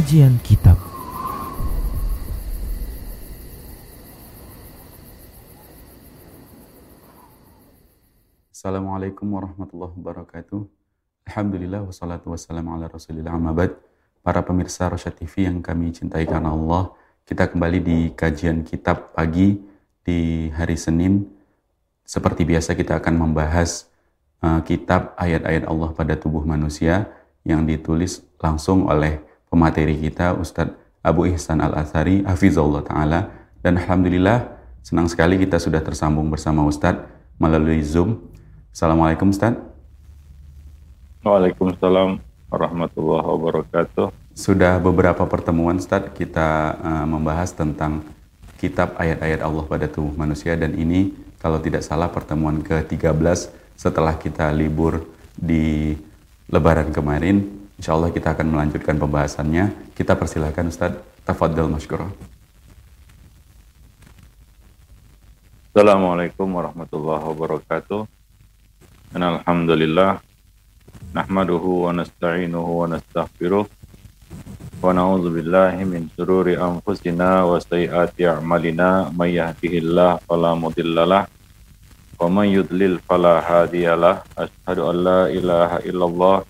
Kajian Kitab Assalamualaikum warahmatullahi wabarakatuh. Alhamdulillah wassalatu wassalamu ala rasulillah amabad. Para pemirsa Rosyad TV yang kami cintai karena Allah, kita kembali di kajian kitab pagi di hari Senin. Seperti biasa kita akan membahas uh, kitab ayat-ayat Allah pada tubuh manusia yang ditulis langsung oleh pemateri kita Ustadz Abu Ihsan Al-Athari Hafizullah Ta'ala dan Alhamdulillah senang sekali kita sudah tersambung bersama Ustadz melalui Zoom. Assalamualaikum Ustadz. Waalaikumsalam warahmatullahi wabarakatuh. Sudah beberapa pertemuan Ustadz kita uh, membahas tentang kitab ayat-ayat Allah pada tubuh manusia dan ini kalau tidak salah pertemuan ke-13 setelah kita libur di lebaran kemarin. Insya Allah kita akan melanjutkan pembahasannya. Kita persilahkan Ustadz. Tafadil masykurah. Assalamualaikum warahmatullahi wabarakatuh. Alhamdulillah nahmaduhu wa nasta'inuhu wa nastaghfiruh wa na'udzu billahi min shururi anfusina wa sayyiati a'malina may yahdihillahu wa may yudlil fala an la ilaha illallah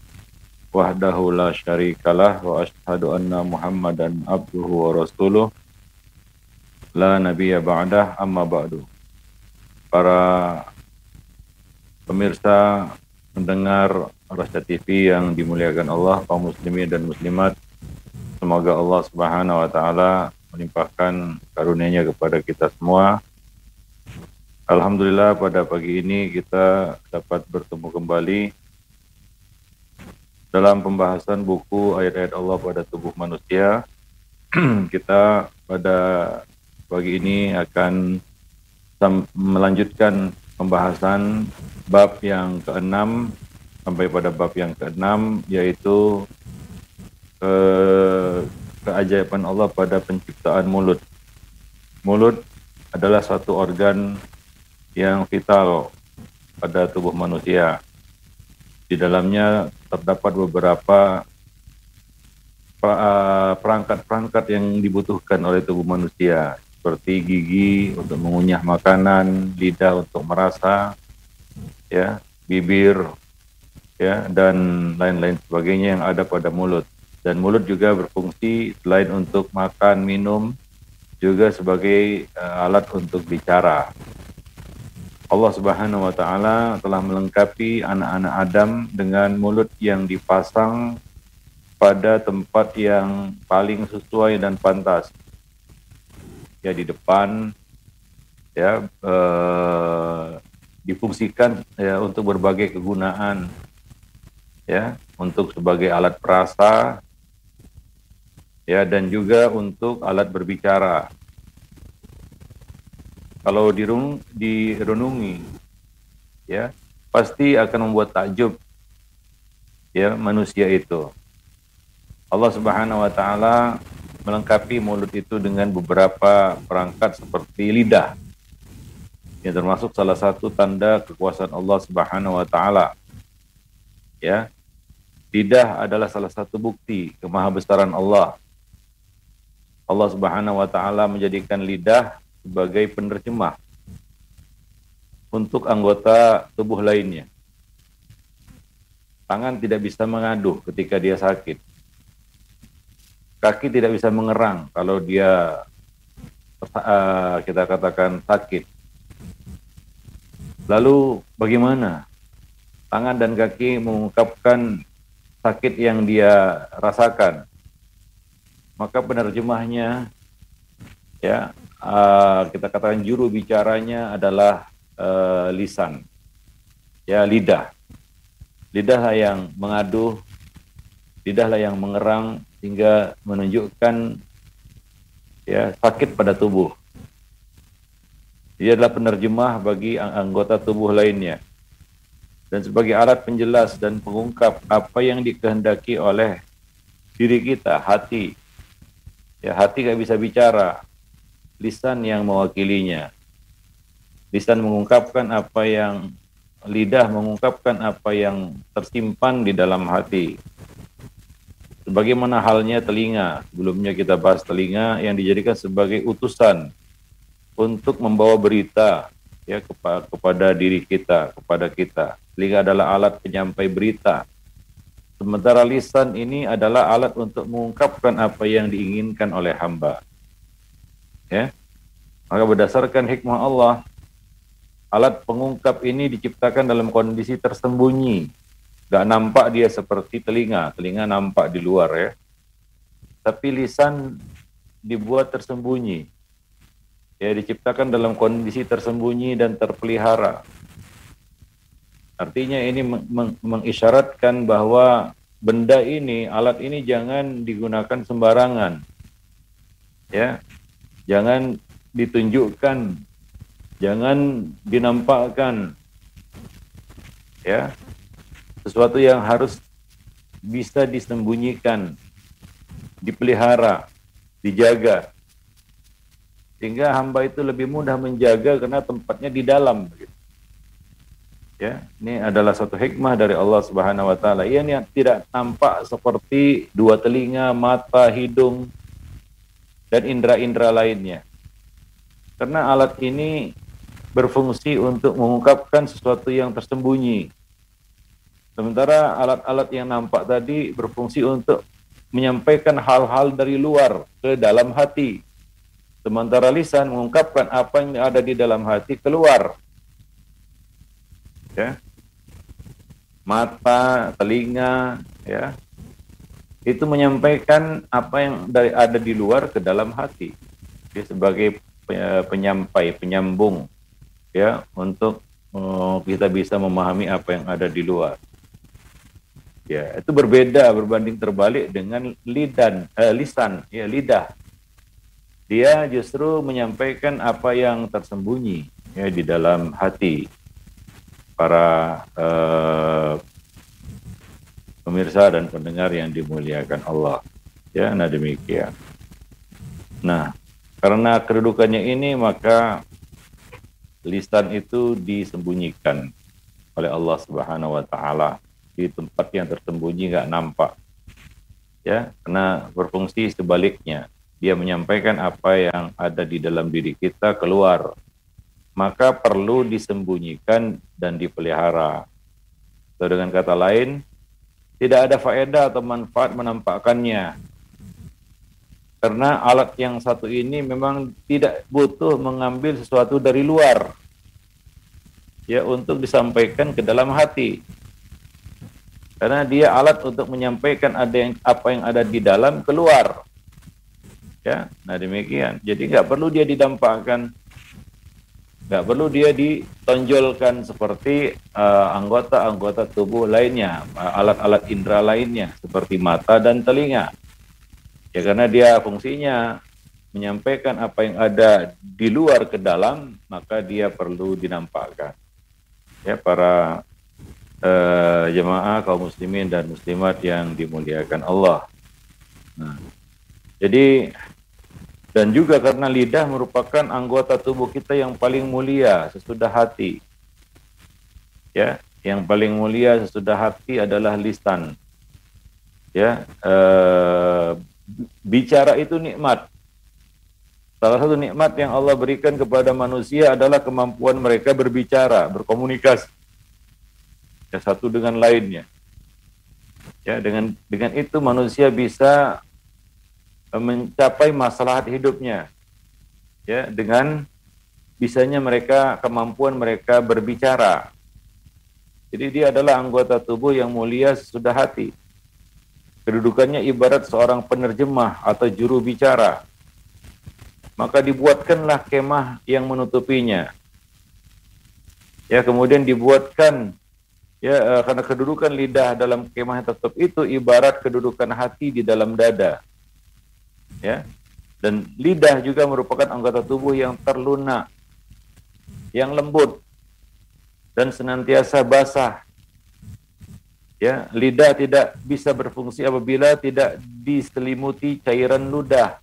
wahdahu la syarikalah wa asyhadu anna muhammadan abduhu wa rasuluh la nabiyya ba'dah amma ba'du para pemirsa mendengar Rasa TV yang dimuliakan Allah, kaum muslimin dan muslimat. Semoga Allah Subhanahu wa taala melimpahkan karunia-Nya kepada kita semua. Alhamdulillah pada pagi ini kita dapat bertemu kembali dalam pembahasan buku ayat-ayat Allah pada tubuh manusia. kita pada pagi ini akan melanjutkan pembahasan bab yang keenam sampai pada bab yang keenam yaitu eh, keajaiban Allah pada penciptaan mulut. Mulut adalah satu organ yang vital pada tubuh manusia. Di dalamnya terdapat beberapa eh, perangkat-perangkat yang dibutuhkan oleh tubuh manusia. Seperti gigi untuk mengunyah makanan, lidah untuk merasa, ya, bibir ya dan lain-lain sebagainya yang ada pada mulut. Dan mulut juga berfungsi selain untuk makan minum juga sebagai uh, alat untuk bicara Allah Subhanahu wa taala telah melengkapi anak-anak Adam dengan mulut yang dipasang pada tempat yang paling sesuai dan pantas ya di depan ya eh, difungsikan ya untuk berbagai kegunaan ya untuk sebagai alat perasa ya dan juga untuk alat berbicara. Kalau dirung, direnungi ya pasti akan membuat takjub ya manusia itu. Allah Subhanahu wa taala melengkapi mulut itu dengan beberapa perangkat seperti lidah. Yang termasuk salah satu tanda kekuasaan Allah Subhanahu wa taala. Ya, Lidah adalah salah satu bukti kemahabesaran Allah. Allah Subhanahu wa taala menjadikan lidah sebagai penerjemah untuk anggota tubuh lainnya. Tangan tidak bisa mengaduh ketika dia sakit. Kaki tidak bisa mengerang kalau dia uh, kita katakan sakit. Lalu bagaimana? Tangan dan kaki mengungkapkan sakit yang dia rasakan. Maka penerjemahnya ya uh, kita katakan juru bicaranya adalah uh, lisan. Ya, lidah. Lidahlah yang mengaduh, lidahlah yang mengerang hingga menunjukkan ya sakit pada tubuh. Dia adalah penerjemah bagi anggota tubuh lainnya dan sebagai alat penjelas dan pengungkap apa yang dikehendaki oleh diri kita, hati. Ya, hati gak bisa bicara, lisan yang mewakilinya. Lisan mengungkapkan apa yang lidah mengungkapkan apa yang tersimpan di dalam hati. Sebagaimana halnya telinga, sebelumnya kita bahas telinga yang dijadikan sebagai utusan untuk membawa berita ya kepada, kepada diri kita, kepada kita. Telinga adalah alat penyampai berita. Sementara lisan ini adalah alat untuk mengungkapkan apa yang diinginkan oleh hamba. Ya. Maka berdasarkan hikmah Allah, alat pengungkap ini diciptakan dalam kondisi tersembunyi Gak nampak dia seperti telinga, telinga nampak di luar ya. Tapi lisan dibuat tersembunyi. Ya, diciptakan dalam kondisi tersembunyi dan terpelihara. Artinya ini meng mengisyaratkan bahwa benda ini, alat ini jangan digunakan sembarangan. Ya. Jangan ditunjukkan, jangan dinampakkan. Ya, sesuatu yang harus bisa disembunyikan, dipelihara, dijaga. Sehingga hamba itu lebih mudah menjaga karena tempatnya di dalam. Ya, ini adalah satu hikmah dari Allah Subhanahu wa taala. Ia tidak tampak seperti dua telinga, mata, hidung dan indera-indera lainnya. Karena alat ini berfungsi untuk mengungkapkan sesuatu yang tersembunyi, Sementara alat-alat yang nampak tadi berfungsi untuk menyampaikan hal-hal dari luar ke dalam hati. Sementara lisan mengungkapkan apa yang ada di dalam hati keluar. Ya. Mata, telinga, ya. Itu menyampaikan apa yang dari ada di luar ke dalam hati. Dia sebagai penyampai, penyambung ya untuk uh, kita bisa memahami apa yang ada di luar. Ya, itu berbeda berbanding terbalik dengan lidan, eh, lisan, ya lidah. Dia justru menyampaikan apa yang tersembunyi ya di dalam hati para eh, pemirsa dan pendengar yang dimuliakan Allah. Ya, nah demikian. Nah, karena kedudukannya ini maka lisan itu disembunyikan oleh Allah Subhanahu wa taala di tempat yang tersembunyi nggak nampak. Ya, karena berfungsi sebaliknya. Dia menyampaikan apa yang ada di dalam diri kita keluar. Maka perlu disembunyikan dan dipelihara. Atau dengan kata lain, tidak ada faedah atau manfaat menampakkannya. Karena alat yang satu ini memang tidak butuh mengambil sesuatu dari luar ya untuk disampaikan ke dalam hati karena dia alat untuk menyampaikan ada yang apa yang ada di dalam keluar. Ya, nah demikian. Jadi nggak perlu dia didampakkan, nggak perlu dia ditonjolkan seperti eh, anggota-anggota uh, tubuh lainnya, alat-alat indera lainnya seperti mata dan telinga. Ya karena dia fungsinya menyampaikan apa yang ada di luar ke dalam, maka dia perlu dinampakkan. Ya para uh, jemaah kaum muslimin dan muslimat yang dimuliakan Allah. Nah, jadi dan juga karena lidah merupakan anggota tubuh kita yang paling mulia sesudah hati. Ya, yang paling mulia sesudah hati adalah lisan. Ya, uh, bicara itu nikmat. Salah satu nikmat yang Allah berikan kepada manusia adalah kemampuan mereka berbicara, berkomunikasi ya satu dengan lainnya. Ya, dengan dengan itu manusia bisa eh, mencapai masalah hidupnya. Ya, dengan bisanya mereka kemampuan mereka berbicara. Jadi dia adalah anggota tubuh yang mulia sesudah hati. Kedudukannya ibarat seorang penerjemah atau juru bicara. Maka dibuatkanlah kemah yang menutupinya. Ya, kemudian dibuatkan Ya, uh, karena kedudukan lidah dalam kemah yang tertutup itu ibarat kedudukan hati di dalam dada. Ya. Dan lidah juga merupakan anggota tubuh yang terlunak, yang lembut dan senantiasa basah. Ya, lidah tidak bisa berfungsi apabila tidak diselimuti cairan ludah.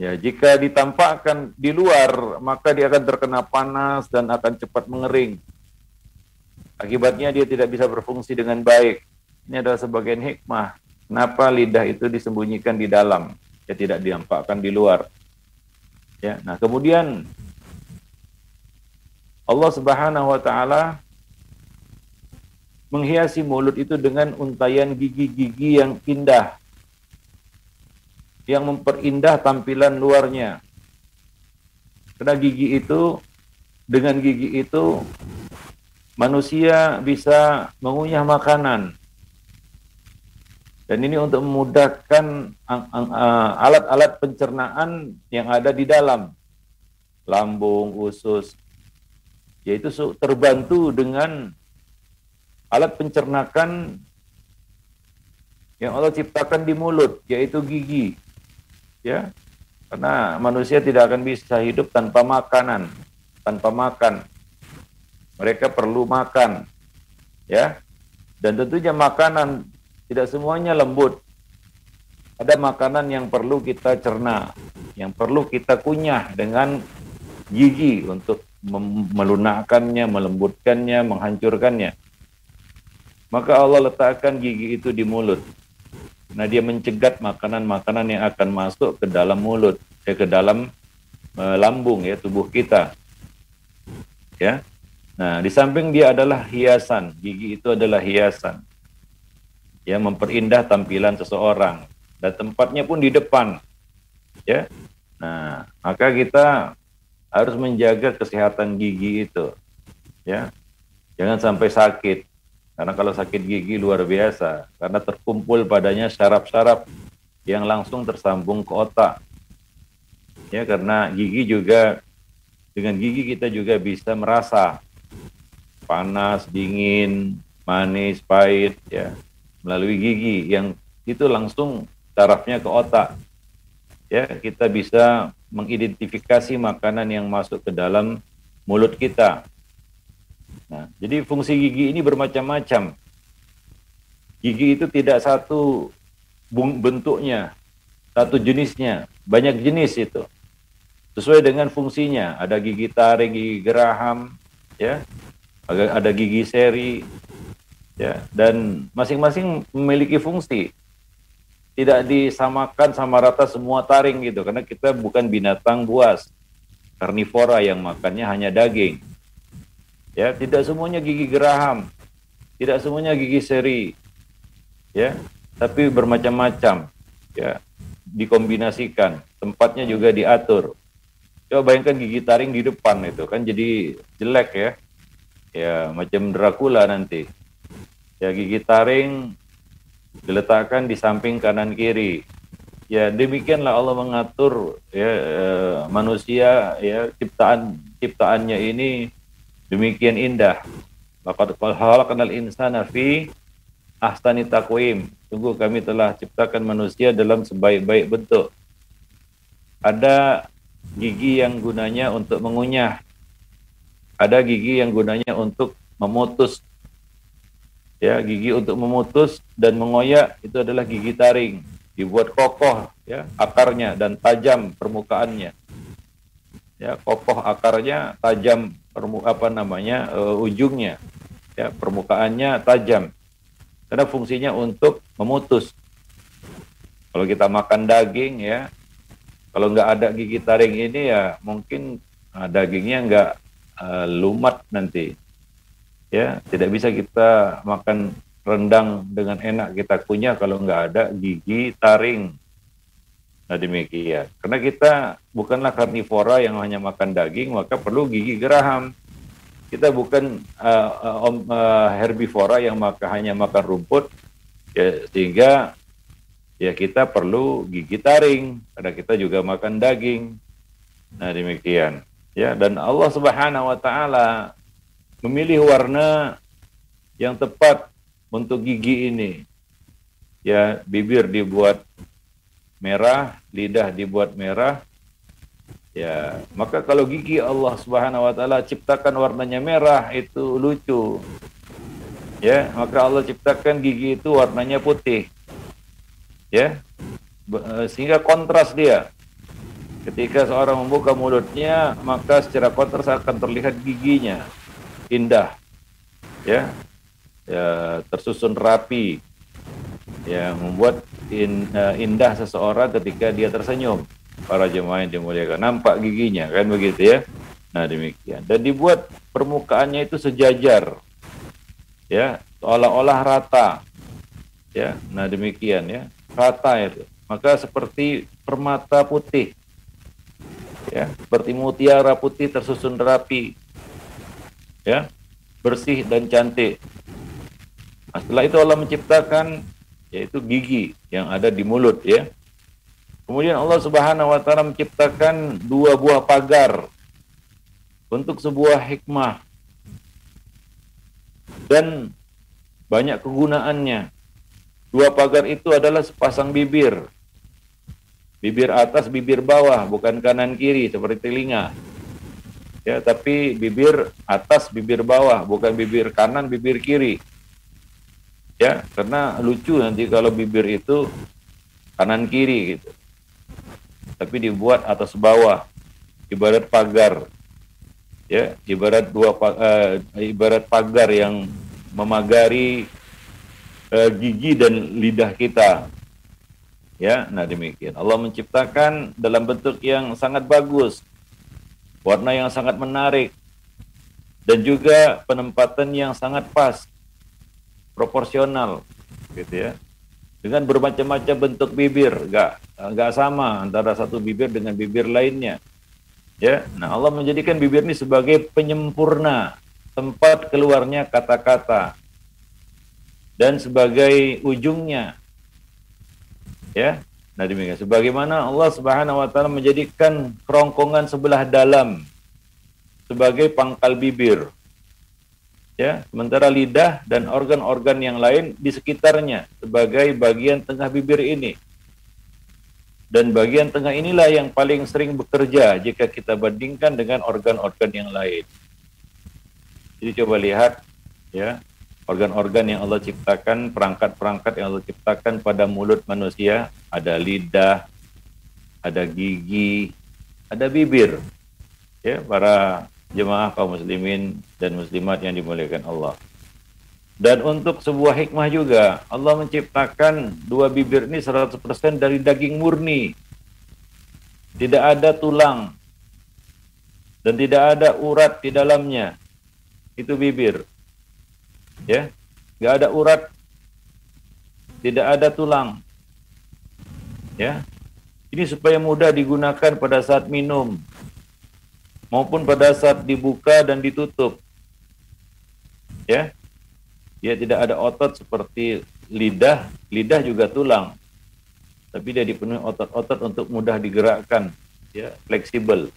Ya, jika ditampakkan di luar, maka dia akan terkena panas dan akan cepat mengering. Akibatnya dia tidak bisa berfungsi dengan baik. Ini adalah sebagian hikmah. Kenapa lidah itu disembunyikan di dalam, ya tidak dinampakkan di luar. Ya, nah kemudian Allah Subhanahu wa taala menghiasi mulut itu dengan untayan gigi-gigi yang indah yang memperindah tampilan luarnya. Karena gigi itu dengan gigi itu manusia bisa mengunyah makanan. Dan ini untuk memudahkan alat-alat pencernaan yang ada di dalam lambung, usus, yaitu terbantu dengan alat pencernakan yang Allah ciptakan di mulut, yaitu gigi. Ya, karena manusia tidak akan bisa hidup tanpa makanan, tanpa makan. Mereka perlu makan, ya. Dan tentunya makanan tidak semuanya lembut. Ada makanan yang perlu kita cerna, yang perlu kita kunyah dengan gigi untuk melunakkannya, melembutkannya, menghancurkannya. Maka Allah letakkan gigi itu di mulut. Nah, dia mencegat makanan-makanan yang akan masuk ke dalam mulut, eh, ke dalam eh, lambung ya tubuh kita. Ya. Nah, di samping dia adalah hiasan. Gigi itu adalah hiasan. Ya, memperindah tampilan seseorang. Dan tempatnya pun di depan. Ya. Nah, maka kita harus menjaga kesehatan gigi itu. Ya. Jangan sampai sakit. Karena kalau sakit gigi luar biasa. Karena terkumpul padanya syaraf-syaraf yang langsung tersambung ke otak. Ya, karena gigi juga dengan gigi kita juga bisa merasa panas, dingin, manis, pahit ya melalui gigi yang itu langsung syarafnya ke otak. Ya, kita bisa mengidentifikasi makanan yang masuk ke dalam mulut kita. Nah, jadi fungsi gigi ini bermacam-macam. Gigi itu tidak satu bentuknya, satu jenisnya, banyak jenis itu. Sesuai dengan fungsinya, ada gigi taring, gigi geraham, ya, ada gigi seri, ya, dan masing-masing memiliki fungsi. Tidak disamakan sama rata semua taring gitu karena kita bukan binatang buas. Karnivora yang makannya hanya daging. Ya tidak semuanya gigi geraham. Tidak semuanya gigi seri. Ya tapi bermacam-macam. Ya dikombinasikan. Tempatnya juga diatur. Coba bayangkan gigi taring di depan itu kan jadi jelek ya. Ya macam Dracula nanti ya gigi taring diletakkan di samping kanan kiri. Ya demikianlah Allah mengatur ya eh, manusia ya ciptaan ciptaannya ini demikian indah. Laqad khalaqnal insana fi ahsani taqwim. Sungguh kami telah ciptakan manusia dalam sebaik-baik bentuk. Ada gigi yang gunanya untuk mengunyah. Ada gigi yang gunanya untuk memutus ya gigi untuk memutus dan mengoyak itu adalah gigi taring. Dibuat kokoh ya akarnya dan tajam permukaannya. Ya kokoh akarnya tajam permu apa namanya uh, ujungnya. Ya permukaannya tajam. Karena fungsinya untuk memutus. Kalau kita makan daging ya kalau nggak ada gigi taring ini ya mungkin uh, dagingnya nggak uh, lumat nanti ya tidak bisa kita makan rendang dengan enak. Kita kunyah kalau nggak ada gigi taring. Nah demikian. Karena kita bukanlah karnivora yang hanya makan daging maka perlu gigi geraham. Kita bukan uh, uh, uh, herbivora yang maka hanya makan rumput. Ya sehingga ya kita perlu gigi taring. Karena kita juga makan daging. Nah demikian. Ya dan Allah Subhanahu wa taala memilih warna yang tepat untuk gigi ini. Ya, bibir dibuat merah, lidah dibuat merah. Ya, maka kalau gigi Allah Subhanahu wa taala ciptakan warnanya merah itu lucu. Ya, maka Allah ciptakan gigi itu warnanya putih. Ya. Eh, sehingga kontras dia. Ketika seorang membuka mulutnya, maka secara kontras akan terlihat giginya indah, ya, ya tersusun rapi, ya membuat in, uh, indah seseorang ketika dia tersenyum. Para jemaah yang dimuliakan. Nampak giginya kan begitu ya? Nah demikian. Dan dibuat permukaannya itu sejajar ya seolah-olah rata ya. Nah demikian ya. Rata itu. Maka seperti permata putih ya seperti mutiara putih tersusun rapi ya bersih dan cantik nah, setelah itu Allah menciptakan yaitu gigi yang ada di mulut ya. Kemudian Allah Subhanahu wa taala menciptakan dua buah pagar untuk sebuah hikmah dan banyak kegunaannya. Dua pagar itu adalah sepasang bibir. Bibir atas, bibir bawah, bukan kanan kiri seperti telinga. Ya, tapi bibir atas, bibir bawah, bukan bibir kanan, bibir kiri. Ya karena lucu nanti kalau bibir itu kanan kiri gitu. Tapi dibuat atas bawah ibarat pagar. Ya ibarat dua uh, ibarat pagar yang memagari uh, gigi dan lidah kita. Ya nah demikian. Allah menciptakan dalam bentuk yang sangat bagus warna yang sangat menarik dan juga penempatan yang sangat pas proporsional gitu ya. Dengan bermacam-macam bentuk bibir nggak nggak sama antara satu bibir dengan bibir lainnya ya. Nah Allah menjadikan bibir ini sebagai penyempurna tempat keluarnya kata-kata dan sebagai ujungnya ya nah demikian sebagaimana Allah Subhanahu wa taala menjadikan kerongkongan sebelah dalam sebagai pangkal bibir ya sementara lidah dan organ-organ yang lain di sekitarnya sebagai bagian tengah bibir ini. Dan bagian tengah inilah yang paling sering bekerja jika kita bandingkan dengan organ-organ yang lain. Jadi coba lihat ya organ-organ yang Allah ciptakan perangkat-perangkat yang Allah ciptakan pada mulut manusia ada lidah ada gigi ada bibir ya para jemaah kaum muslimin dan muslimat yang dimuliakan Allah. Dan untuk sebuah hikmah juga, Allah menciptakan dua bibir ini 100% dari daging murni. Tidak ada tulang. Dan tidak ada urat di dalamnya. Itu bibir. Ya, nggak ada urat. Tidak ada tulang. Ya, ini supaya mudah digunakan pada saat minum, maupun pada saat dibuka dan ditutup. Ya. Dia tidak ada otot seperti lidah, lidah juga tulang. Tapi dia dipenuhi otot-otot untuk mudah digerakkan, ya, fleksibel.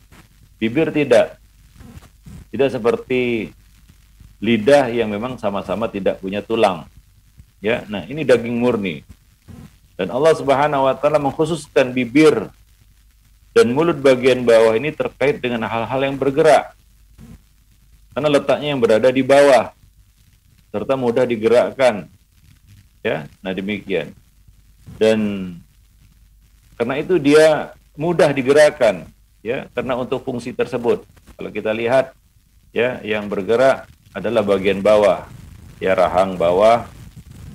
Bibir tidak. Tidak seperti lidah yang memang sama-sama tidak punya tulang. Ya, nah ini daging murni. Dan Allah Subhanahu wa taala mengkhususkan bibir dan mulut bagian bawah ini terkait dengan hal-hal yang bergerak. Karena letaknya yang berada di bawah serta mudah digerakkan. Ya, nah demikian. Dan karena itu dia mudah digerakkan, ya, karena untuk fungsi tersebut. Kalau kita lihat ya, yang bergerak adalah bagian bawah. Ya, rahang bawah,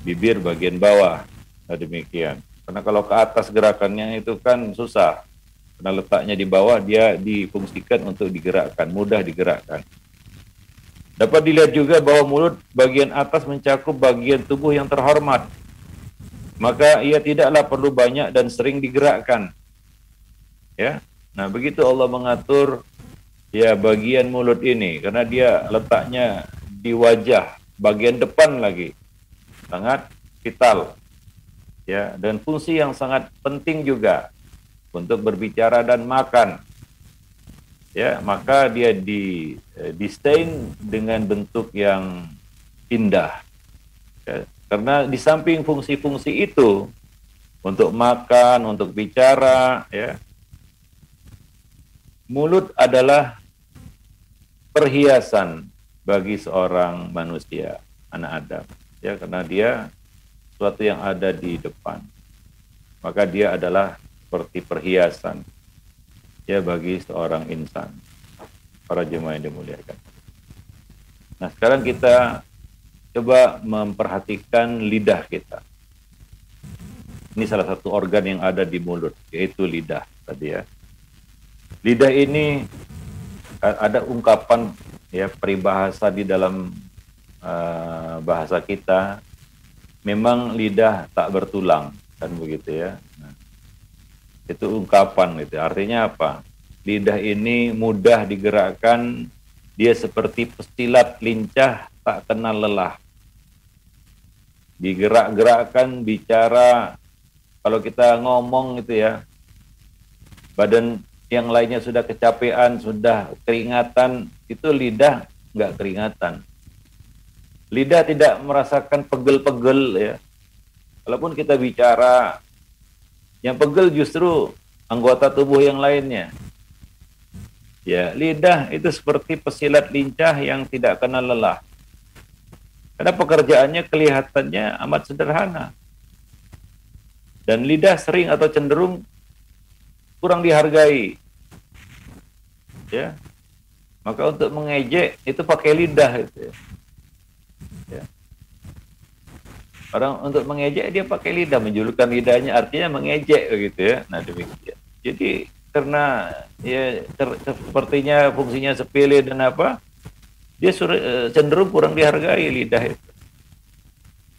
bibir bagian bawah. Nah demikian. Karena kalau ke atas gerakannya itu kan susah karena letaknya di bawah dia difungsikan untuk digerakkan, mudah digerakkan. Dapat dilihat juga bahwa mulut bagian atas mencakup bagian tubuh yang terhormat. Maka ia tidaklah perlu banyak dan sering digerakkan. Ya. Nah, begitu Allah mengatur ya bagian mulut ini karena dia letaknya di wajah bagian depan lagi. Sangat vital. Ya, dan fungsi yang sangat penting juga untuk berbicara dan makan. Ya, maka dia di eh, distain dengan bentuk yang indah. Ya, karena di samping fungsi-fungsi itu untuk makan, untuk bicara, ya. Mulut adalah perhiasan bagi seorang manusia, anak Adam. Ya, karena dia suatu yang ada di depan. Maka dia adalah seperti perhiasan ya bagi seorang insan para jemaah yang dimuliakan. Nah sekarang kita coba memperhatikan lidah kita. Ini salah satu organ yang ada di mulut, yaitu lidah tadi ya. Lidah ini ada ungkapan ya peribahasa di dalam uh, bahasa kita. Memang lidah tak bertulang kan begitu ya. Nah, itu ungkapan itu. Artinya apa? Lidah ini mudah digerakkan, dia seperti pesilat lincah tak kenal lelah. Digerak-gerakkan bicara kalau kita ngomong itu ya, badan yang lainnya sudah kecapean, sudah keringatan, itu lidah nggak keringatan. Lidah tidak merasakan pegel-pegel ya. Walaupun kita bicara, yang pegel justru anggota tubuh yang lainnya. Ya, lidah itu seperti pesilat lincah yang tidak kenal lelah. Karena pekerjaannya kelihatannya amat sederhana dan lidah sering atau cenderung kurang dihargai. Ya. Maka untuk mengejek itu pakai lidah itu ya. ya. Orang untuk mengejek dia pakai lidah, menjulurkan lidahnya artinya mengejek begitu ya. Nah demikian. Jadi karena ya ter, sepertinya fungsinya sepele dan apa, dia eh, cenderung kurang dihargai lidah itu.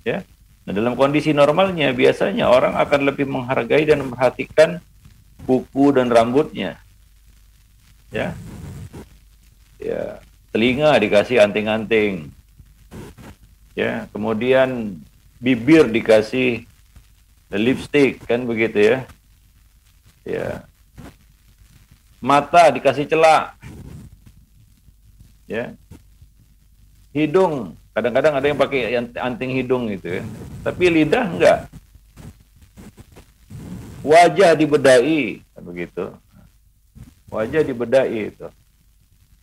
Ya. Nah, dalam kondisi normalnya biasanya orang akan lebih menghargai dan memperhatikan kuku dan rambutnya. Ya. Ya, telinga dikasih anting-anting. Ya, kemudian bibir dikasih lipstick kan begitu ya. Ya. Mata dikasih celak. Ya. Hidung Kadang-kadang ada yang pakai anting hidung gitu ya. Tapi lidah enggak. Wajah dibedai, kan begitu. Wajah dibedai itu.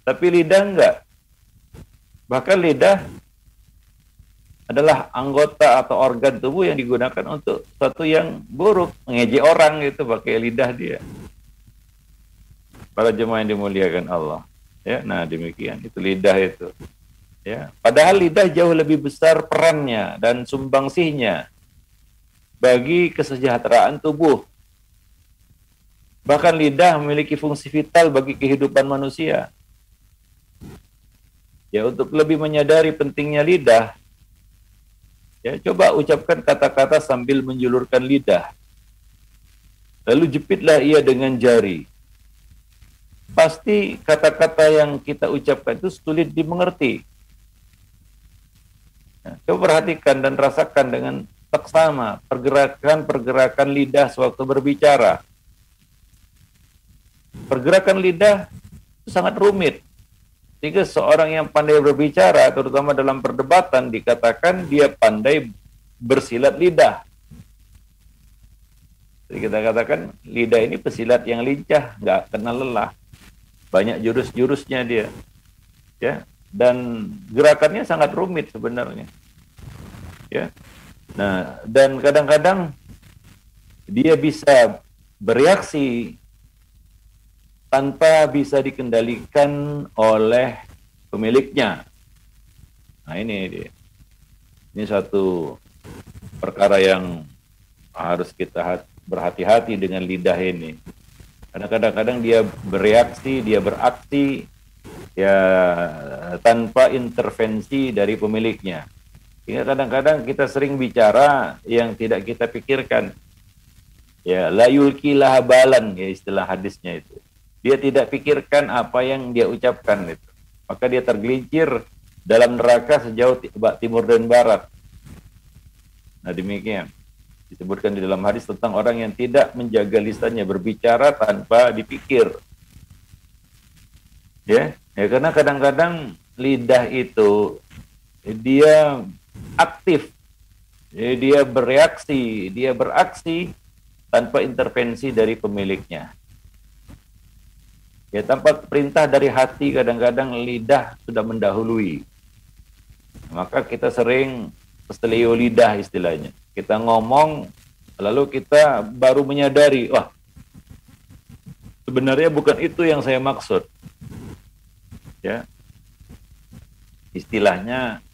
Tapi lidah enggak. Bahkan lidah adalah anggota atau organ tubuh yang digunakan untuk sesuatu yang buruk, mengejek orang gitu pakai lidah dia. Para jemaah yang dimuliakan Allah. Ya, nah demikian itu lidah itu. Ya, padahal lidah jauh lebih besar perannya dan sumbangsihnya bagi kesejahteraan tubuh. Bahkan lidah memiliki fungsi vital bagi kehidupan manusia. Ya, untuk lebih menyadari pentingnya lidah, ya coba ucapkan kata-kata sambil menjulurkan lidah. Lalu jepitlah ia dengan jari. Pasti kata-kata yang kita ucapkan itu sulit dimengerti Coba perhatikan dan rasakan dengan seksama pergerakan-pergerakan lidah sewaktu berbicara. Pergerakan lidah itu sangat rumit. Jika seorang yang pandai berbicara, terutama dalam perdebatan, dikatakan dia pandai bersilat lidah. Jadi kita katakan lidah ini pesilat yang lincah, nggak kenal lelah. Banyak jurus-jurusnya dia. Ya, dan gerakannya sangat rumit sebenarnya. Ya. Nah, dan kadang-kadang dia bisa bereaksi tanpa bisa dikendalikan oleh pemiliknya. Nah, ini dia. Ini satu perkara yang harus kita berhati-hati dengan lidah ini. Karena kadang-kadang dia bereaksi, dia beraksi ya tanpa intervensi dari pemiliknya. Sehingga kadang-kadang kita sering bicara yang tidak kita pikirkan. Ya, la yulkilah balan ya istilah hadisnya itu. Dia tidak pikirkan apa yang dia ucapkan itu. Maka dia tergelincir dalam neraka sejauh timur dan barat. Nah demikian disebutkan di dalam hadis tentang orang yang tidak menjaga lisannya berbicara tanpa dipikir. Ya, Ya karena kadang-kadang lidah itu dia aktif, ya, dia bereaksi, dia beraksi tanpa intervensi dari pemiliknya. Ya tanpa perintah dari hati kadang-kadang lidah sudah mendahului. Maka kita sering pestelio lidah istilahnya. Kita ngomong lalu kita baru menyadari, wah sebenarnya bukan itu yang saya maksud ya istilahnya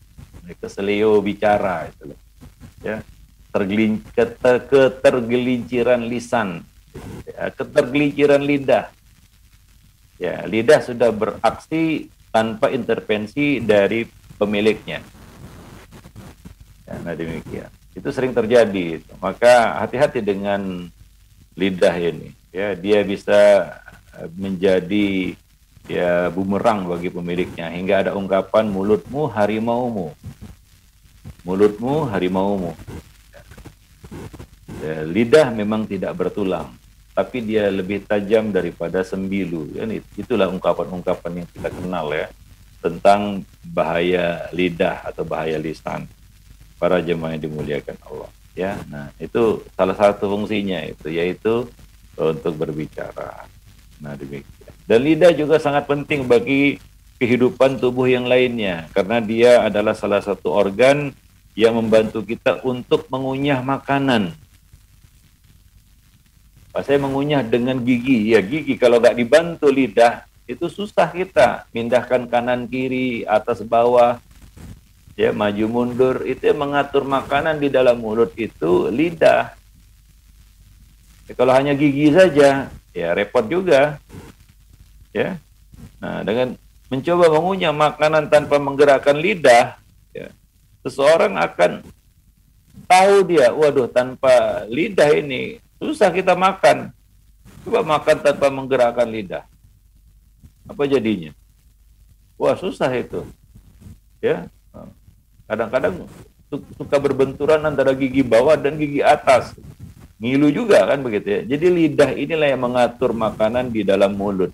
keselio bicara itu ya ketergelinciran lisan, ya, ketergelinciran lidah. Ya, lidah sudah beraksi tanpa intervensi dari pemiliknya. Ya, nah demikian. Itu sering terjadi. Maka hati-hati dengan lidah ini. Ya, dia bisa menjadi ya bumerang bagi pemiliknya hingga ada ungkapan mulutmu harimaumu. Mulutmu harimaumu. Ya, lidah memang tidak bertulang tapi dia lebih tajam daripada sembilu. Ya, itulah ungkapan-ungkapan yang kita kenal ya tentang bahaya lidah atau bahaya lisan para jemaah yang dimuliakan Allah. Ya, nah itu salah satu fungsinya itu yaitu untuk berbicara. Nah demikian. Dan lidah juga sangat penting bagi kehidupan tubuh yang lainnya karena dia adalah salah satu organ yang membantu kita untuk mengunyah makanan. Saya mengunyah dengan gigi. Ya gigi kalau nggak dibantu lidah itu susah kita. Mindahkan kanan kiri atas bawah ya maju mundur itu yang mengatur makanan di dalam mulut itu lidah. Ya, kalau hanya gigi saja ya repot juga ya nah dengan mencoba mengunyah makanan tanpa menggerakkan lidah ya, seseorang akan tahu dia waduh tanpa lidah ini Susah kita makan. Coba makan tanpa menggerakkan lidah. Apa jadinya? Wah susah itu. Ya, kadang-kadang suka berbenturan antara gigi bawah dan gigi atas. Ngilu juga kan begitu ya. Jadi lidah inilah yang mengatur makanan di dalam mulut.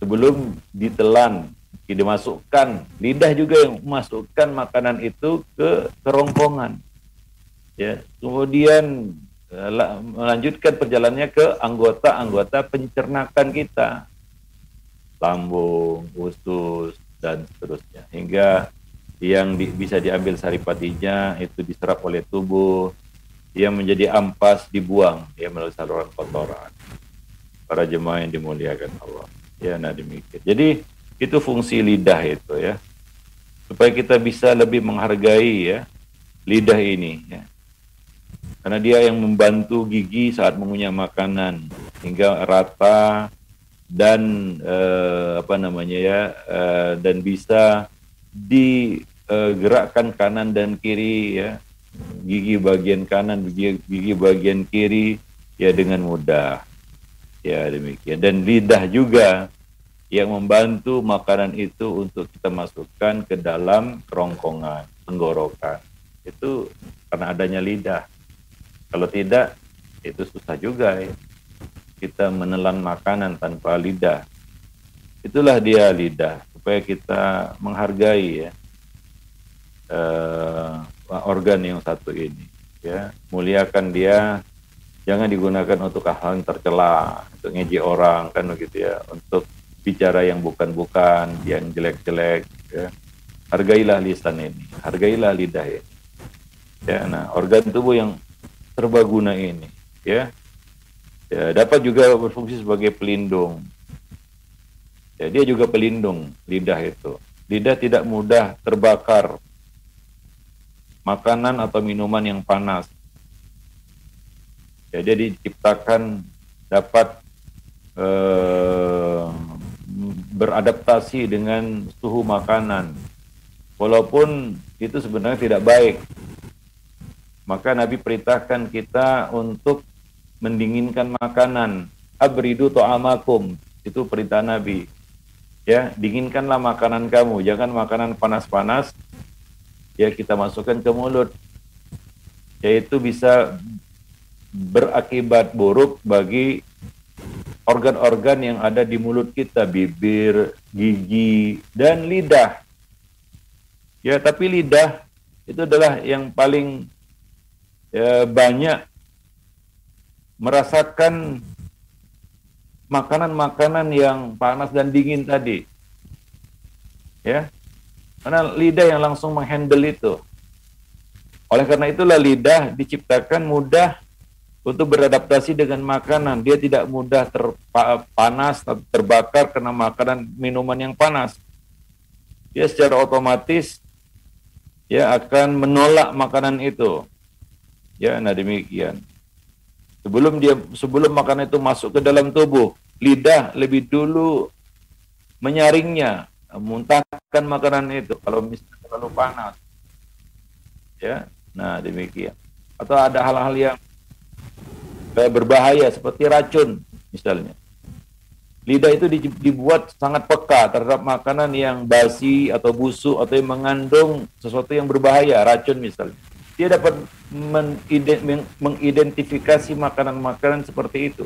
Sebelum ditelan, dimasukkan, lidah juga yang memasukkan makanan itu ke kerongkongan. Ya, kemudian melanjutkan perjalanannya ke anggota-anggota pencernakan kita. Lambung, usus, dan seterusnya. Hingga yang di, bisa diambil saripatinya itu diserap oleh tubuh, yang menjadi ampas dibuang ya melalui saluran kotoran. Para jemaah yang dimuliakan Allah. Ya, nah demikian. Jadi itu fungsi lidah itu ya. Supaya kita bisa lebih menghargai ya lidah ini ya karena dia yang membantu gigi saat mengunyah makanan hingga rata dan eh, apa namanya ya eh, dan bisa digerakkan kanan dan kiri ya gigi bagian kanan gigi, gigi bagian kiri ya dengan mudah ya demikian dan lidah juga yang membantu makanan itu untuk kita masukkan ke dalam kerongkongan tenggorokan itu karena adanya lidah kalau tidak, itu susah juga ya. Kita menelan makanan tanpa lidah. Itulah dia lidah, supaya kita menghargai ya uh, organ yang satu ini. Ya, muliakan dia, jangan digunakan untuk hal yang tercela, untuk ngeji orang kan begitu ya, untuk bicara yang bukan-bukan, yang jelek-jelek. Ya. Hargailah lisan ini, hargailah lidah ini. Ya, nah organ tubuh yang serbaguna ini ya ya dapat juga berfungsi sebagai pelindung ya dia juga pelindung lidah itu lidah tidak mudah terbakar makanan atau minuman yang panas ya dia diciptakan dapat eh, beradaptasi dengan suhu makanan walaupun itu sebenarnya tidak baik maka Nabi perintahkan kita untuk mendinginkan makanan. Abridu to'amakum. Itu perintah Nabi. Ya, dinginkanlah makanan kamu. Jangan makanan panas-panas. Ya, kita masukkan ke mulut. Yaitu bisa berakibat buruk bagi organ-organ yang ada di mulut kita, bibir, gigi, dan lidah. Ya, tapi lidah itu adalah yang paling ya, banyak merasakan makanan-makanan yang panas dan dingin tadi. Ya. Karena lidah yang langsung menghandle itu. Oleh karena itulah lidah diciptakan mudah untuk beradaptasi dengan makanan. Dia tidak mudah terpanas terbakar karena makanan minuman yang panas. Dia secara otomatis ya akan menolak makanan itu Ya, nah demikian. Sebelum dia sebelum makanan itu masuk ke dalam tubuh, lidah lebih dulu menyaringnya, muntahkan makanan itu kalau misalnya terlalu panas. Ya, nah demikian. Atau ada hal-hal yang berbahaya seperti racun misalnya. Lidah itu dibuat sangat peka terhadap makanan yang basi atau busuk atau yang mengandung sesuatu yang berbahaya, racun misalnya dia dapat mengidentifikasi makanan-makanan seperti itu.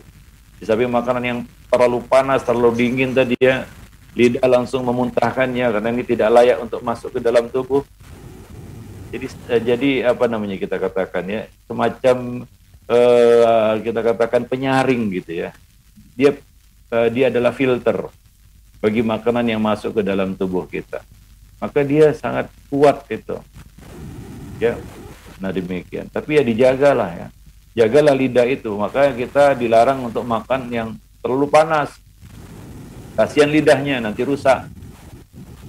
Di samping makanan yang terlalu panas, terlalu dingin tadi ya, lidah langsung memuntahkannya karena ini tidak layak untuk masuk ke dalam tubuh. Jadi eh, jadi apa namanya kita katakan ya, semacam uh, kita katakan penyaring gitu ya. Dia uh, dia adalah filter bagi makanan yang masuk ke dalam tubuh kita. Maka dia sangat kuat itu. Ya, Nah demikian. Tapi ya dijagalah ya. Jagalah lidah itu. Makanya kita dilarang untuk makan yang terlalu panas. Kasihan lidahnya nanti rusak.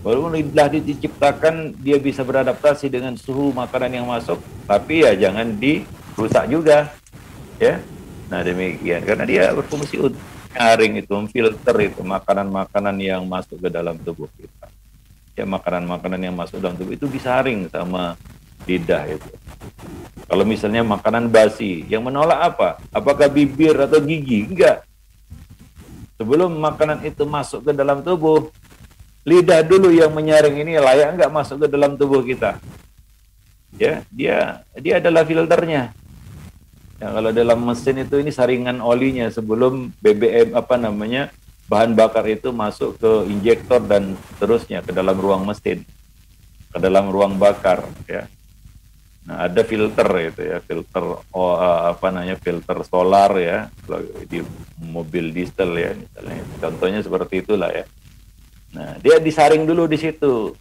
Walaupun lidah diciptakan dia bisa beradaptasi dengan suhu makanan yang masuk, tapi ya jangan dirusak juga. Ya. Nah demikian. Karena dia berfungsi untuk nyaring itu, filter itu makanan-makanan yang masuk ke dalam tubuh kita. Ya makanan-makanan yang masuk dalam tubuh itu disaring sama lidah itu. Kalau misalnya makanan basi, yang menolak apa? Apakah bibir atau gigi? Enggak. Sebelum makanan itu masuk ke dalam tubuh, lidah dulu yang menyaring ini layak enggak masuk ke dalam tubuh kita. Ya, dia dia adalah filternya. Ya, kalau dalam mesin itu ini saringan olinya sebelum BBM apa namanya bahan bakar itu masuk ke injektor dan terusnya ke dalam ruang mesin, ke dalam ruang bakar. Ya, Nah, ada filter itu ya, filter oh, apa namanya filter solar ya di mobil diesel ya misalnya. Contohnya seperti itulah ya. Nah, dia disaring dulu di situ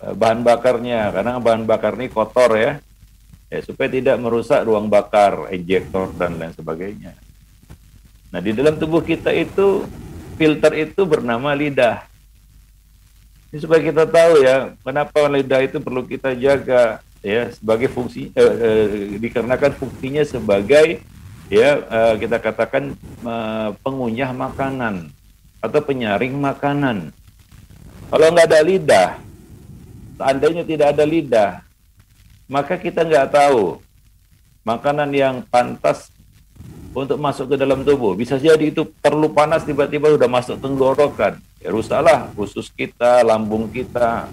eh, bahan bakarnya karena bahan bakar ini kotor ya. Ya supaya tidak merusak ruang bakar, injektor dan lain sebagainya. Nah, di dalam tubuh kita itu filter itu bernama lidah. Ini supaya kita tahu ya, kenapa lidah itu perlu kita jaga ya sebagai fungsi eh, eh, dikarenakan fungsinya sebagai ya eh, kita katakan eh, pengunyah makanan atau penyaring makanan. Kalau nggak ada lidah, seandainya tidak ada lidah, maka kita nggak tahu makanan yang pantas untuk masuk ke dalam tubuh. Bisa jadi itu perlu panas tiba-tiba sudah masuk tenggorokan. Ya rusaklah usus kita, lambung kita,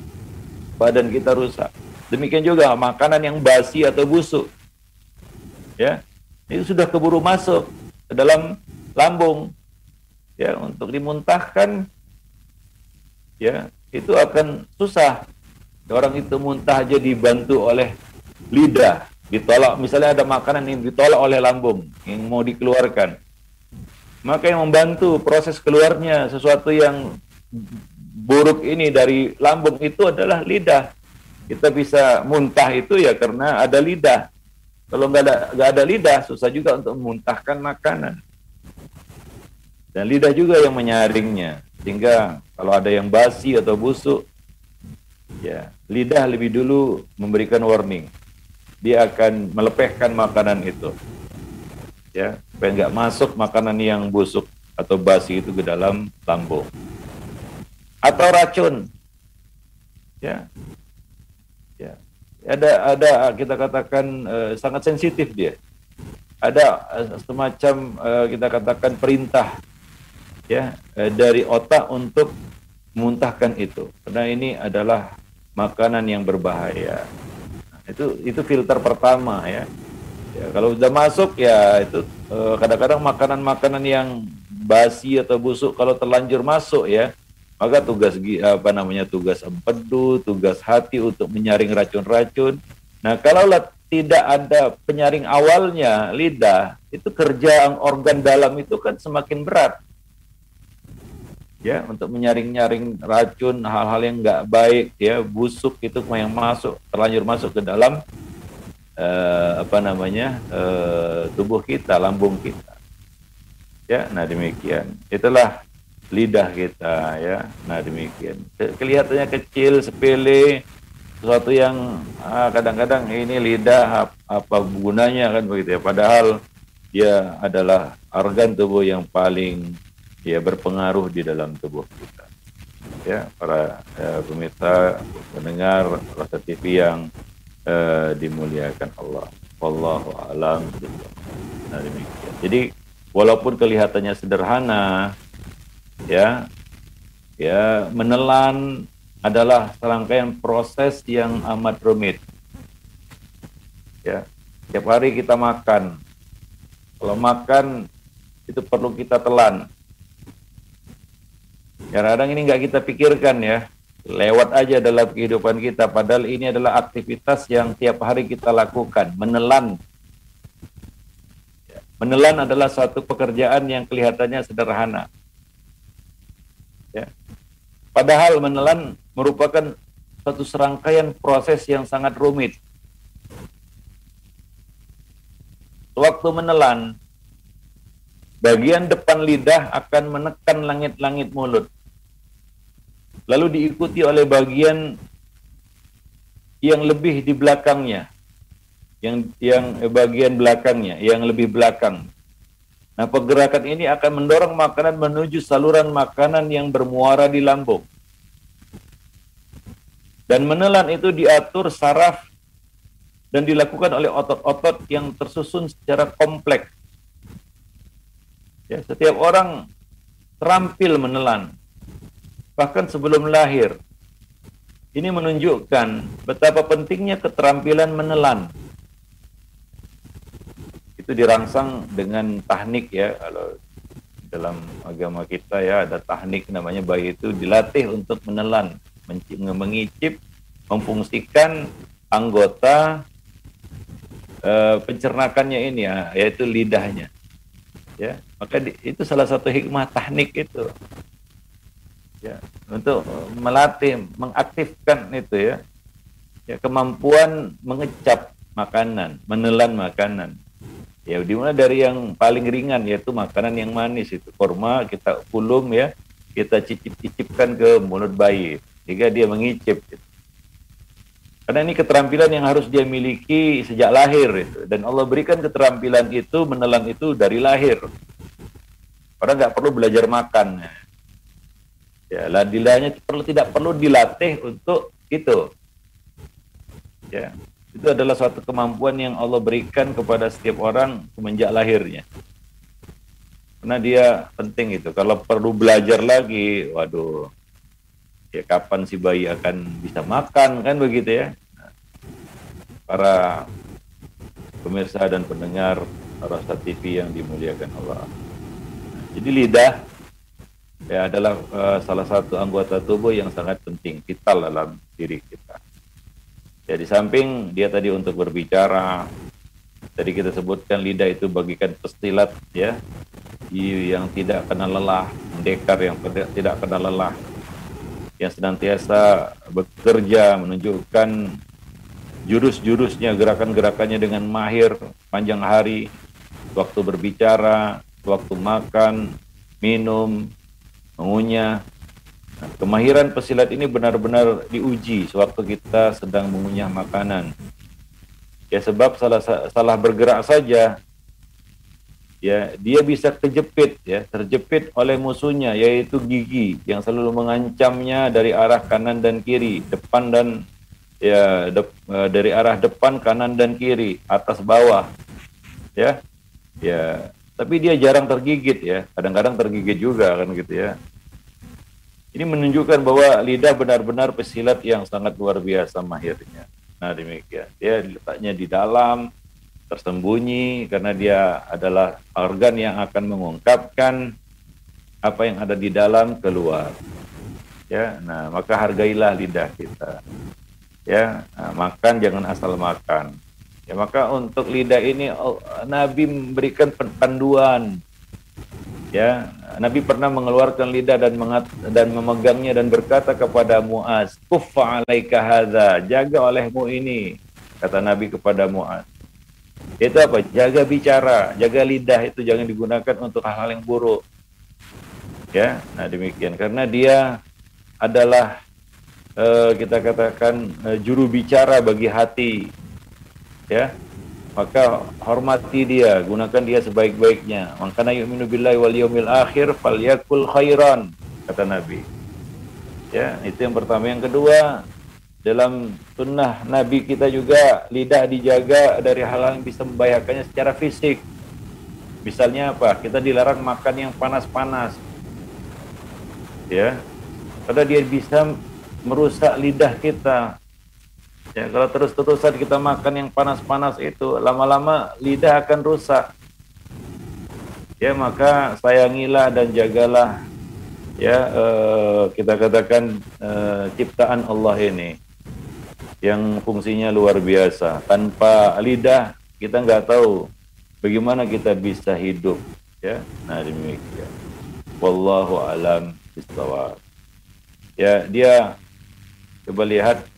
badan kita rusak. Demikian juga makanan yang basi atau busuk. Ya. Itu sudah keburu masuk ke dalam lambung. Ya, untuk dimuntahkan ya, itu akan susah. Orang itu muntah aja dibantu oleh lidah, ditolak. Misalnya ada makanan yang ditolak oleh lambung yang mau dikeluarkan. Maka yang membantu proses keluarnya sesuatu yang buruk ini dari lambung itu adalah lidah kita bisa muntah itu ya karena ada lidah. Kalau nggak ada nggak ada lidah, susah juga untuk memuntahkan makanan. Dan lidah juga yang menyaringnya. Sehingga kalau ada yang basi atau busuk, ya lidah lebih dulu memberikan warning. Dia akan melepehkan makanan itu. Ya, supaya nggak masuk makanan yang busuk atau basi itu ke dalam lambung. Atau racun. Ya, ada ada kita katakan uh, sangat sensitif dia. Ada uh, semacam uh, kita katakan perintah ya dari otak untuk muntahkan itu. Karena ini adalah makanan yang berbahaya. Nah, itu itu filter pertama ya. Ya, kalau sudah masuk ya itu kadang-kadang uh, makanan-makanan yang basi atau busuk kalau terlanjur masuk ya maka tugas apa namanya tugas empedu, tugas hati untuk menyaring racun-racun. Nah, kalau tidak ada penyaring awalnya lidah, itu kerja organ dalam itu kan semakin berat. Ya, untuk menyaring-nyaring racun, hal-hal yang nggak baik, ya, busuk itu yang masuk, terlanjur masuk ke dalam uh, apa namanya uh, tubuh kita, lambung kita. Ya, nah demikian. Itulah lidah kita ya. Nah demikian. Kelihatannya kecil, sepele, sesuatu yang ah, kadang-kadang ah, ini lidah apa gunanya kan begitu ya padahal dia adalah organ tubuh yang paling ya berpengaruh di dalam tubuh kita. Ya para ya, pemirsa mendengar rasa TV yang uh, dimuliakan Allah. Wallahu alam. Nah, demikian. Jadi walaupun kelihatannya sederhana ya ya menelan adalah serangkaian proses yang amat rumit. Ya tiap hari kita makan. Kalau makan itu perlu kita telan. Kadang-kadang ini nggak kita pikirkan ya, lewat aja dalam kehidupan kita. Padahal ini adalah aktivitas yang tiap hari kita lakukan, menelan. Menelan adalah suatu pekerjaan yang kelihatannya sederhana. Ya. Padahal menelan merupakan suatu serangkaian proses yang sangat rumit. Waktu menelan, bagian depan lidah akan menekan langit-langit mulut. Lalu diikuti oleh bagian yang lebih di belakangnya. Yang yang bagian belakangnya, yang lebih belakang. Nah, pergerakan ini akan mendorong makanan menuju saluran makanan yang bermuara di lambung. Dan menelan itu diatur saraf dan dilakukan oleh otot-otot yang tersusun secara kompleks. Ya, setiap orang terampil menelan, bahkan sebelum lahir. Ini menunjukkan betapa pentingnya keterampilan menelan. Itu dirangsang dengan teknik ya, kalau dalam agama kita ya ada teknik namanya bayi itu dilatih untuk menelan, mengicip, memfungsikan anggota uh, pencernakannya ini ya, yaitu lidahnya. Ya, maka di, itu salah satu hikmah teknik itu. Ya, untuk melatih, mengaktifkan itu ya. Ya, kemampuan mengecap makanan, menelan makanan. Ya, dimulai dari yang paling ringan yaitu makanan yang manis itu kurma kita pulum ya, kita cicip-cicipkan ke mulut bayi sehingga dia mengicip. Gitu. Karena ini keterampilan yang harus dia miliki sejak lahir itu. Dan Allah berikan keterampilan itu, menelan itu dari lahir. Orang nggak perlu belajar makan. Ladilahnya perlu tidak perlu dilatih untuk itu. Ya, itu adalah suatu kemampuan yang Allah berikan kepada setiap orang semenjak lahirnya. Karena dia penting itu. Kalau perlu belajar lagi, waduh, ya kapan si bayi akan bisa makan kan begitu ya para pemirsa dan pendengar Rasa TV yang dimuliakan Allah jadi lidah ya adalah uh, salah satu anggota tubuh yang sangat penting vital dalam diri kita. Ya samping dia tadi untuk berbicara tadi kita sebutkan lidah itu bagikan pestilat ya. Yang tidak kenal lelah mendekar yang tidak kenal lelah. Yang senantiasa bekerja menunjukkan jurus-jurusnya, gerakan-gerakannya dengan mahir panjang hari, waktu berbicara, waktu makan, minum, mengunyah. Nah, kemahiran pesilat ini benar-benar diuji sewaktu kita sedang mengunyah makanan. Ya sebab salah salah bergerak saja ya dia bisa kejepit ya terjepit oleh musuhnya yaitu gigi yang selalu mengancamnya dari arah kanan dan kiri depan dan ya de, uh, dari arah depan kanan dan kiri atas bawah ya ya tapi dia jarang tergigit ya kadang-kadang tergigit juga kan gitu ya ini menunjukkan bahwa lidah benar-benar pesilat yang sangat luar biasa mahirnya nah demikian dia letaknya di dalam tersembunyi karena dia adalah organ yang akan mengungkapkan apa yang ada di dalam keluar. Ya, nah maka hargailah lidah kita. Ya, nah, makan jangan asal makan. Ya, maka untuk lidah ini oh, Nabi memberikan panduan. Ya, Nabi pernah mengeluarkan lidah dan mengat, dan memegangnya dan berkata kepada Muaz, "Kuffa 'alaika hadza, jaga olehmu ini." Kata Nabi kepada Muaz. Itu apa? Jaga bicara, jaga lidah itu jangan digunakan untuk hal-hal yang buruk. Ya, nah demikian karena dia adalah uh, kita katakan uh, juru bicara bagi hati ya. Maka hormati dia gunakan dia sebaik-baiknya. Maka yu'minu billahi wal yawmil akhir falyakul khairan kata Nabi. Ya itu yang pertama. Yang kedua dalam sunnah Nabi kita juga lidah dijaga dari hal-hal yang bisa membahayakannya secara fisik. Misalnya apa? Kita dilarang makan yang panas-panas. Ya. Karena dia bisa merusak lidah kita Ya, kalau terus-terusan kita makan yang panas-panas itu, lama-lama lidah akan rusak. Ya, maka sayangilah dan jagalah ya uh, kita katakan uh, ciptaan Allah ini yang fungsinya luar biasa. Tanpa lidah kita nggak tahu bagaimana kita bisa hidup. Ya, nah demikian. Wallahu alam. Ya, dia coba lihat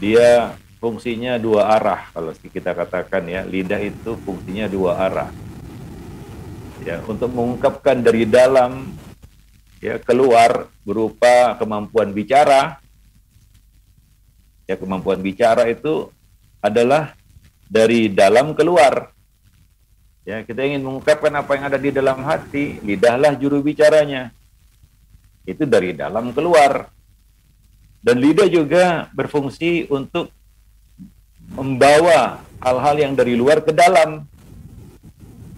dia fungsinya dua arah kalau kita katakan ya. Lidah itu fungsinya dua arah. Ya untuk mengungkapkan dari dalam ya keluar berupa kemampuan bicara. Ya kemampuan bicara itu adalah dari dalam keluar. Ya kita ingin mengungkapkan apa yang ada di dalam hati lidahlah juru bicaranya. Itu dari dalam keluar dan lidah juga berfungsi untuk membawa hal-hal yang dari luar ke dalam,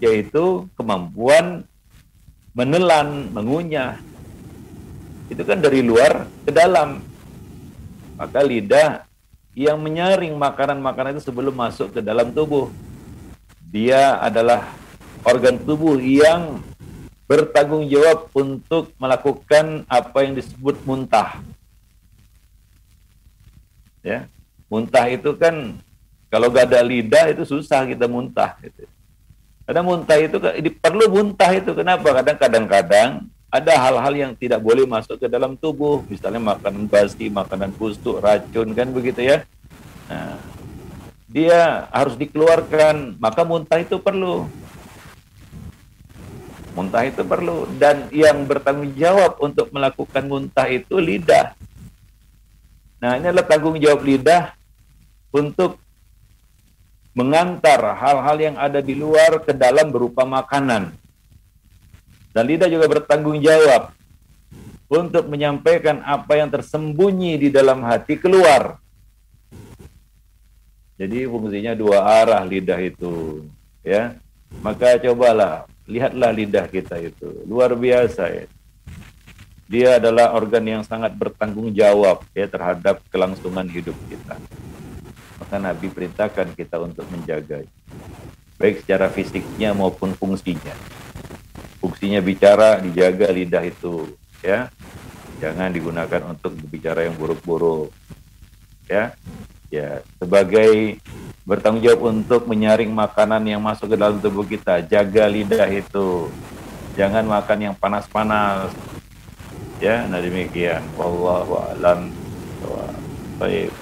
yaitu kemampuan menelan, mengunyah. Itu kan dari luar ke dalam. Maka lidah yang menyaring makanan-makanan itu sebelum masuk ke dalam tubuh. Dia adalah organ tubuh yang bertanggung jawab untuk melakukan apa yang disebut muntah ya muntah itu kan kalau gak ada lidah itu susah kita muntah gitu. Karena muntah itu perlu muntah itu kenapa? Kadang kadang-kadang ada hal-hal yang tidak boleh masuk ke dalam tubuh, misalnya makanan basi, makanan busuk, racun kan begitu ya. Nah, dia harus dikeluarkan, maka muntah itu perlu. Muntah itu perlu dan yang bertanggung jawab untuk melakukan muntah itu lidah. Nah, ini adalah tanggung jawab lidah untuk mengantar hal-hal yang ada di luar ke dalam berupa makanan. Dan lidah juga bertanggung jawab untuk menyampaikan apa yang tersembunyi di dalam hati keluar. Jadi fungsinya dua arah lidah itu, ya. Maka cobalah lihatlah lidah kita itu luar biasa ya dia adalah organ yang sangat bertanggung jawab ya terhadap kelangsungan hidup kita. Maka Nabi perintahkan kita untuk menjaga baik secara fisiknya maupun fungsinya. Fungsinya bicara dijaga lidah itu ya. Jangan digunakan untuk berbicara yang buruk-buruk. Ya. Ya, sebagai bertanggung jawab untuk menyaring makanan yang masuk ke dalam tubuh kita, jaga lidah itu. Jangan makan yang panas-panas, ya nah demikian. Wallahu alam. Baik.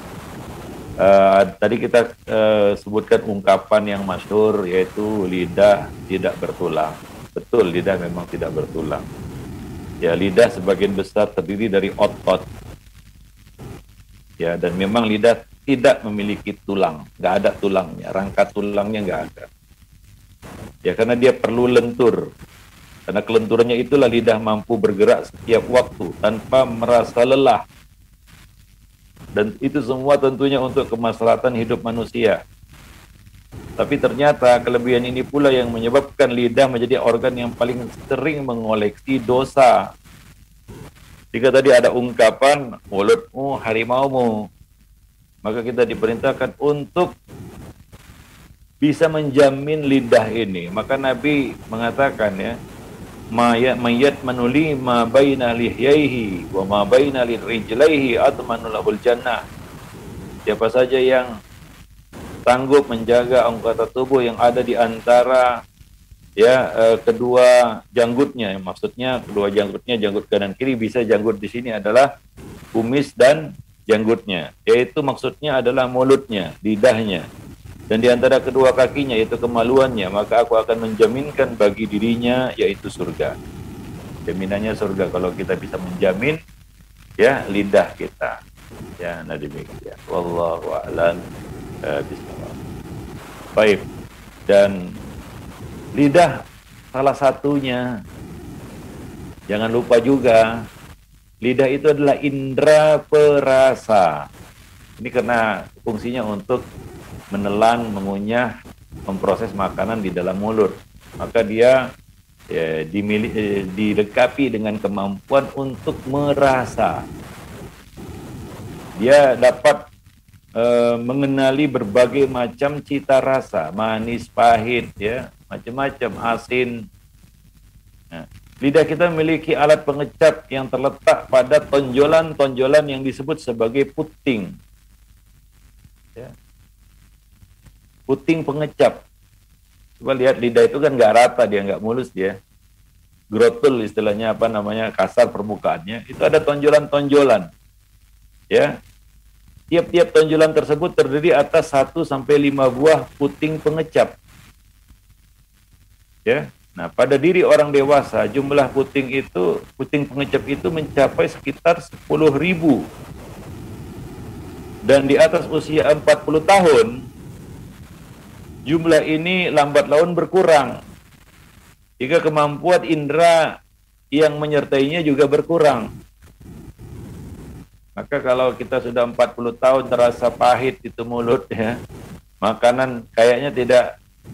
Uh, tadi kita uh, sebutkan ungkapan yang masyhur yaitu lidah tidak bertulang. Betul lidah memang tidak bertulang. Ya lidah sebagian besar terdiri dari otot. Ya dan memang lidah tidak memiliki tulang. Nggak ada tulangnya. Rangka tulangnya nggak ada. Ya karena dia perlu lentur karena kelenturannya itulah lidah mampu bergerak setiap waktu tanpa merasa lelah. Dan itu semua tentunya untuk kemaslahatan hidup manusia. Tapi ternyata kelebihan ini pula yang menyebabkan lidah menjadi organ yang paling sering mengoleksi dosa. Jika tadi ada ungkapan mulutmu harimaumu, maka kita diperintahkan untuk bisa menjamin lidah ini. Maka Nabi mengatakan ya, mayat mayat manuli ma baina lihyaihi wa ma baina lirijlaihi atmanu lahul jannah. Siapa saja yang sanggup menjaga anggota tubuh yang ada di antara ya eh, kedua janggutnya maksudnya kedua janggutnya janggut kanan kiri bisa janggut di sini adalah kumis dan janggutnya yaitu maksudnya adalah mulutnya lidahnya dan di antara kedua kakinya yaitu kemaluannya maka aku akan menjaminkan bagi dirinya yaitu surga jaminannya surga kalau kita bisa menjamin ya lidah kita. Ya, nah demikian. Wallahu a'lam uh, Baik. Dan lidah salah satunya jangan lupa juga lidah itu adalah indera perasa. Ini karena fungsinya untuk menelan, mengunyah, memproses makanan di dalam mulut. Maka dia ya, eh, dilengkapi dengan kemampuan untuk merasa. Dia dapat eh, mengenali berbagai macam cita rasa, manis, pahit, ya, macam-macam, asin. Nah, lidah kita memiliki alat pengecap yang terletak pada tonjolan-tonjolan yang disebut sebagai puting. Ya. Puting pengecap. Coba lihat lidah itu kan nggak rata dia, nggak mulus dia. Grotul istilahnya apa namanya kasar permukaannya. Itu ada tonjolan-tonjolan. Ya, Tiap-tiap tonjolan tersebut terdiri atas 1 sampai 5 buah puting pengecap. Ya. Nah, pada diri orang dewasa jumlah puting itu puting pengecap itu mencapai sekitar 10.000. Dan di atas usia 40 tahun jumlah ini lambat laun berkurang. Jika kemampuan indera yang menyertainya juga berkurang. Maka kalau kita sudah 40 tahun terasa pahit itu mulut ya, makanan kayaknya tidak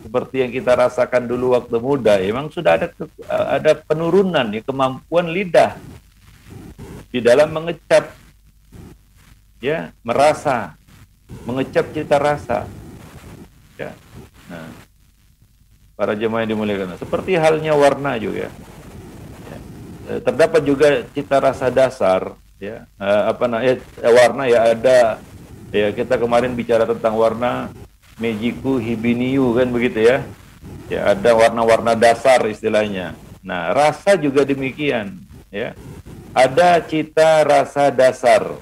seperti yang kita rasakan dulu waktu muda. Emang sudah ada ada penurunan ya kemampuan lidah di dalam mengecap ya, merasa, mengecap cita rasa. Nah, para jemaah yang dimuliakan. Seperti halnya warna juga. Ya. Eh, terdapat juga cita rasa dasar ya. Uh, apa namanya ya, warna ya ada. Ya kita kemarin bicara tentang warna Mejiku Hibiniu kan begitu ya. Ya ada warna-warna dasar istilahnya. Nah rasa juga demikian ya. Ada cita rasa dasar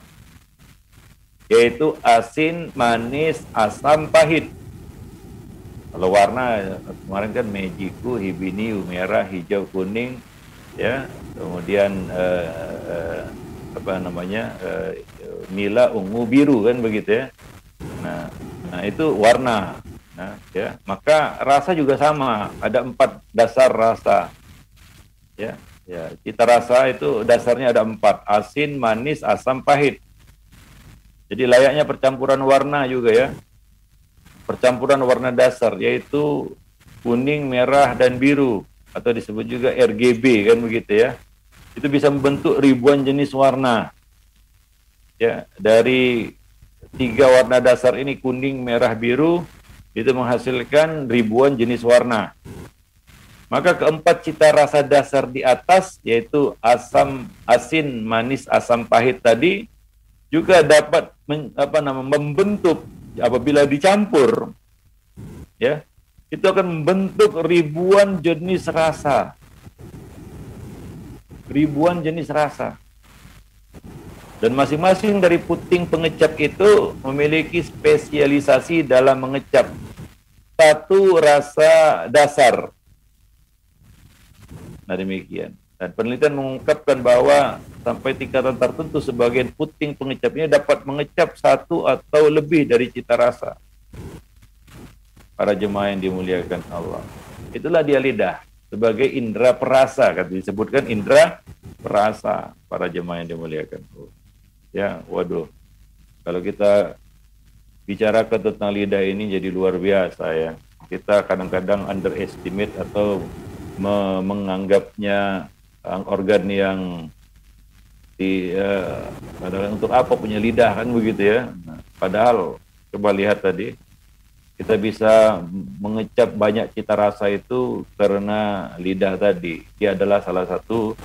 yaitu asin manis asam pahit kalau warna kemarin kan Mejiku Hibiniu merah hijau kuning ya. Kemudian uh, uh, apa namanya uh, nila ungu biru kan begitu ya. Nah nah itu warna nah ya. Maka rasa juga sama ada empat dasar rasa ya. Ya cita rasa itu dasarnya ada empat asin manis asam pahit. Jadi layaknya percampuran warna juga ya percampuran warna dasar yaitu kuning merah dan biru atau disebut juga RGB kan begitu ya itu bisa membentuk ribuan jenis warna. Ya, dari tiga warna dasar ini kuning, merah, biru itu menghasilkan ribuan jenis warna. Maka keempat cita rasa dasar di atas yaitu asam, asin, manis, asam pahit tadi juga dapat men, apa nama membentuk apabila dicampur ya itu akan membentuk ribuan jenis rasa ribuan jenis rasa. Dan masing-masing dari puting pengecap itu memiliki spesialisasi dalam mengecap satu rasa dasar. Nah demikian. Dan penelitian mengungkapkan bahwa sampai tingkatan tertentu sebagian puting pengecapnya dapat mengecap satu atau lebih dari cita rasa. Para jemaah yang dimuliakan Allah. Itulah dia lidah sebagai indera perasa kan disebutkan indera perasa para jemaah yang dimuliakan. Ya, waduh. Kalau kita bicara tentang lidah ini jadi luar biasa ya. Kita kadang-kadang underestimate atau me menganggapnya organ yang di uh, untuk apa punya lidah kan begitu ya. Nah, padahal coba lihat tadi kita bisa mengecap banyak cita rasa itu karena lidah tadi. Dia adalah salah satu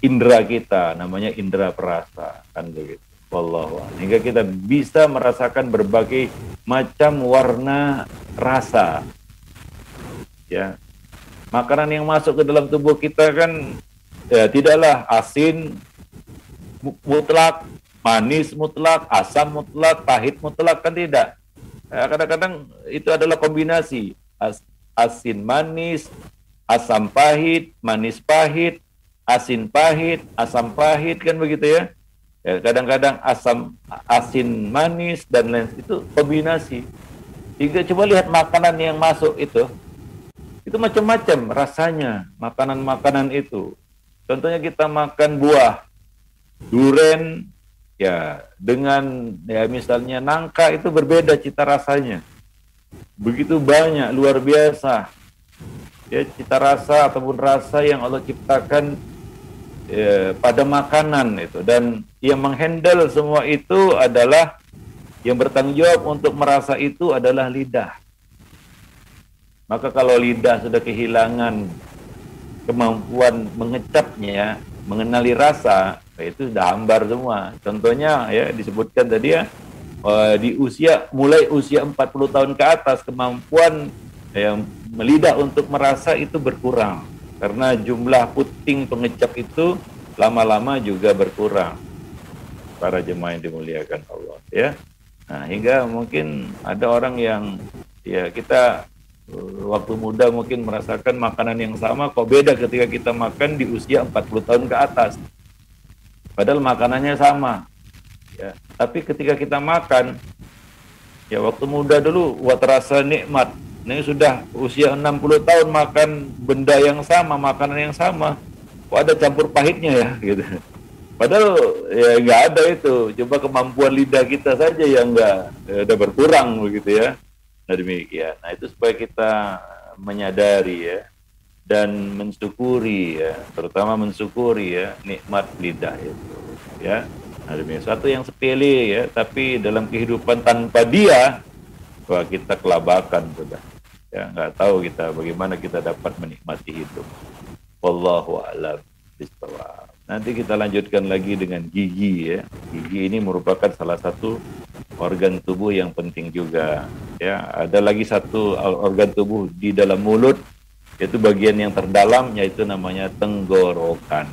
indera kita, namanya indera perasa, kan begitu. Wallahu Hingga kita bisa merasakan berbagai macam warna rasa. Ya. Makanan yang masuk ke dalam tubuh kita kan ya, tidaklah asin mutlak, manis mutlak, asam mutlak, pahit mutlak kan tidak Eh, kadang-kadang itu adalah kombinasi As, asin manis, asam pahit, manis pahit, asin pahit, asam pahit kan begitu ya. Ya, kadang-kadang asam asin manis dan lain itu kombinasi. Jika coba lihat makanan yang masuk itu, itu macam-macam rasanya makanan-makanan itu. Contohnya kita makan buah, duren, ya dengan ya misalnya nangka itu berbeda cita rasanya. Begitu banyak, luar biasa. Ya cita rasa ataupun rasa yang Allah ciptakan ya, pada makanan itu dan yang menghandle semua itu adalah yang bertanggung jawab untuk merasa itu adalah lidah. Maka kalau lidah sudah kehilangan kemampuan mengecapnya, mengenali rasa, itu sudah hambar semua. Contohnya ya disebutkan tadi ya eh, di usia mulai usia 40 tahun ke atas kemampuan yang melidah untuk merasa itu berkurang. Karena jumlah puting pengecap itu lama-lama juga berkurang. Para jemaah yang dimuliakan Allah ya. Nah hingga mungkin ada orang yang ya kita waktu muda mungkin merasakan makanan yang sama kok beda ketika kita makan di usia 40 tahun ke atas padahal makanannya sama ya tapi ketika kita makan ya waktu muda dulu buat rasa nikmat ini sudah usia 60 tahun makan benda yang sama, makanan yang sama. Kok ada campur pahitnya ya gitu. Padahal ya nggak ada itu. Coba kemampuan lidah kita saja yang nggak ya, udah berkurang begitu ya. Nah demikian. Nah itu supaya kita menyadari ya dan mensyukuri ya, terutama mensyukuri ya nikmat lidah itu ya. Nah demikian satu yang sepele ya, tapi dalam kehidupan tanpa dia, wah kita kelabakan sudah ya nggak tahu kita bagaimana kita dapat menikmati hidup wallahu alam bisawab nanti kita lanjutkan lagi dengan gigi ya. Gigi ini merupakan salah satu organ tubuh yang penting juga ya. Ada lagi satu organ tubuh di dalam mulut yaitu bagian yang terdalam yaitu namanya tenggorokan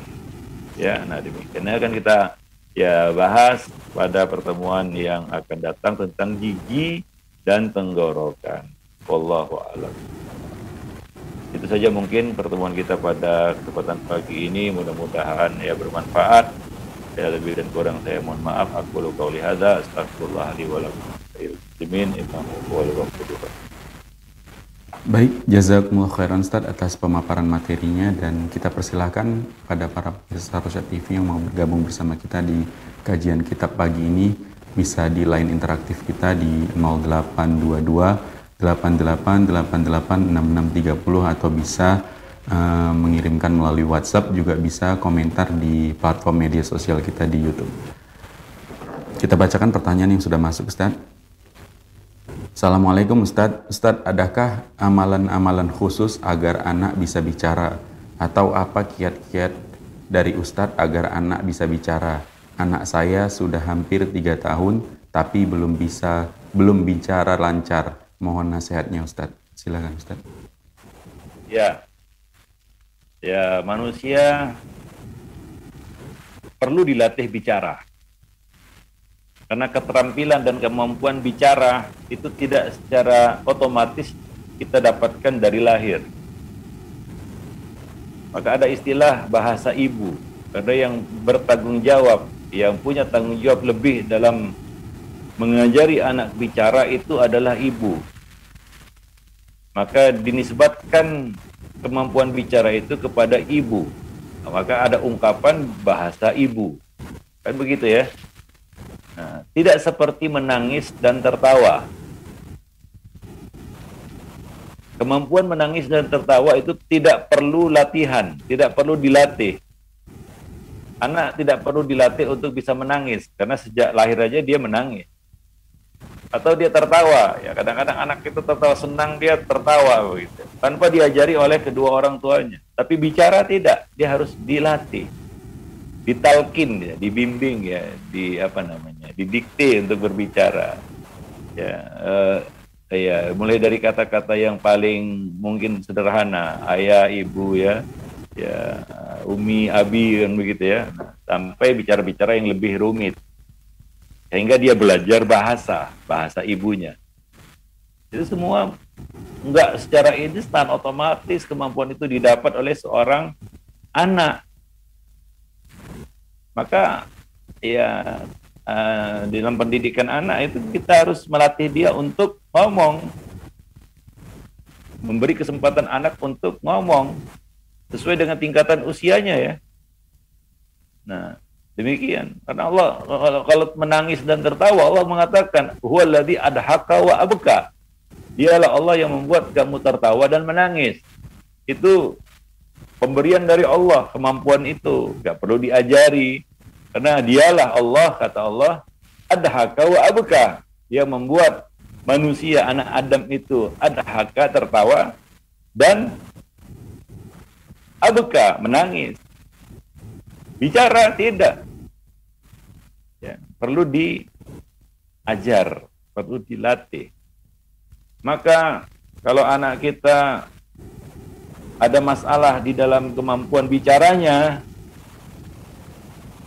ya. Nah demikian. Akan kita ya bahas pada pertemuan yang akan datang tentang gigi dan tenggorokan. Wallahu a'lam. Itu saja mungkin pertemuan kita pada kesempatan pagi ini mudah-mudahan ya bermanfaat. Ya lebih dan kurang saya mohon maaf. Aku lu qauli hadza astagfirullah li. Baik, jazakumullah khairan Ustaz atas pemaparan materinya dan kita persilahkan pada para peserta Rosyad TV yang mau bergabung bersama kita di kajian kitab pagi ini bisa di line interaktif kita di 0822 88886630 atau bisa uh, mengirimkan melalui WhatsApp juga bisa komentar di platform media sosial kita di YouTube. Kita bacakan pertanyaan yang sudah masuk Ustaz. Assalamualaikum Ustaz. Ustaz, adakah amalan-amalan khusus agar anak bisa bicara? Atau apa kiat-kiat dari Ustadz agar anak bisa bicara? Anak saya sudah hampir tiga tahun, tapi belum bisa, belum bicara lancar. Mohon nasihatnya Ustadz. Silakan Ustadz. Ya. Ya, manusia perlu dilatih bicara. Karena keterampilan dan kemampuan bicara itu tidak secara otomatis kita dapatkan dari lahir. Maka ada istilah bahasa ibu. Ada yang bertanggung jawab, yang punya tanggung jawab lebih dalam mengajari anak bicara itu adalah ibu maka dinisbatkan kemampuan bicara itu kepada ibu. Maka ada ungkapan bahasa ibu. Kan begitu ya? Nah, tidak seperti menangis dan tertawa. Kemampuan menangis dan tertawa itu tidak perlu latihan, tidak perlu dilatih. Anak tidak perlu dilatih untuk bisa menangis karena sejak lahir aja dia menangis atau dia tertawa. Ya kadang-kadang anak itu tertawa senang dia tertawa begitu. Tanpa diajari oleh kedua orang tuanya. Tapi bicara tidak. Dia harus dilatih. Ditalkin ya dibimbing ya. Di apa namanya didikte untuk berbicara. Ya uh, ya mulai dari kata-kata yang paling mungkin sederhana. Ayah ibu ya. Ya umi abi kan begitu ya. Nah, sampai bicara-bicara yang lebih rumit sehingga dia belajar bahasa, bahasa ibunya. Itu semua enggak secara instan otomatis kemampuan itu didapat oleh seorang anak. Maka ya uh, dalam pendidikan anak itu kita harus melatih dia untuk ngomong memberi kesempatan anak untuk ngomong sesuai dengan tingkatan usianya ya nah demikian. Karena Allah kalau menangis dan tertawa Allah mengatakan huwallazi adhaka wa abka. Dialah Allah yang membuat kamu tertawa dan menangis. Itu pemberian dari Allah kemampuan itu. Nggak perlu diajari. Karena dialah Allah kata Allah adhaka wa abka. Yang membuat manusia anak Adam itu adhaka tertawa dan abka menangis bicara tidak. Ya, perlu diajar perlu dilatih. Maka kalau anak kita ada masalah di dalam kemampuan bicaranya,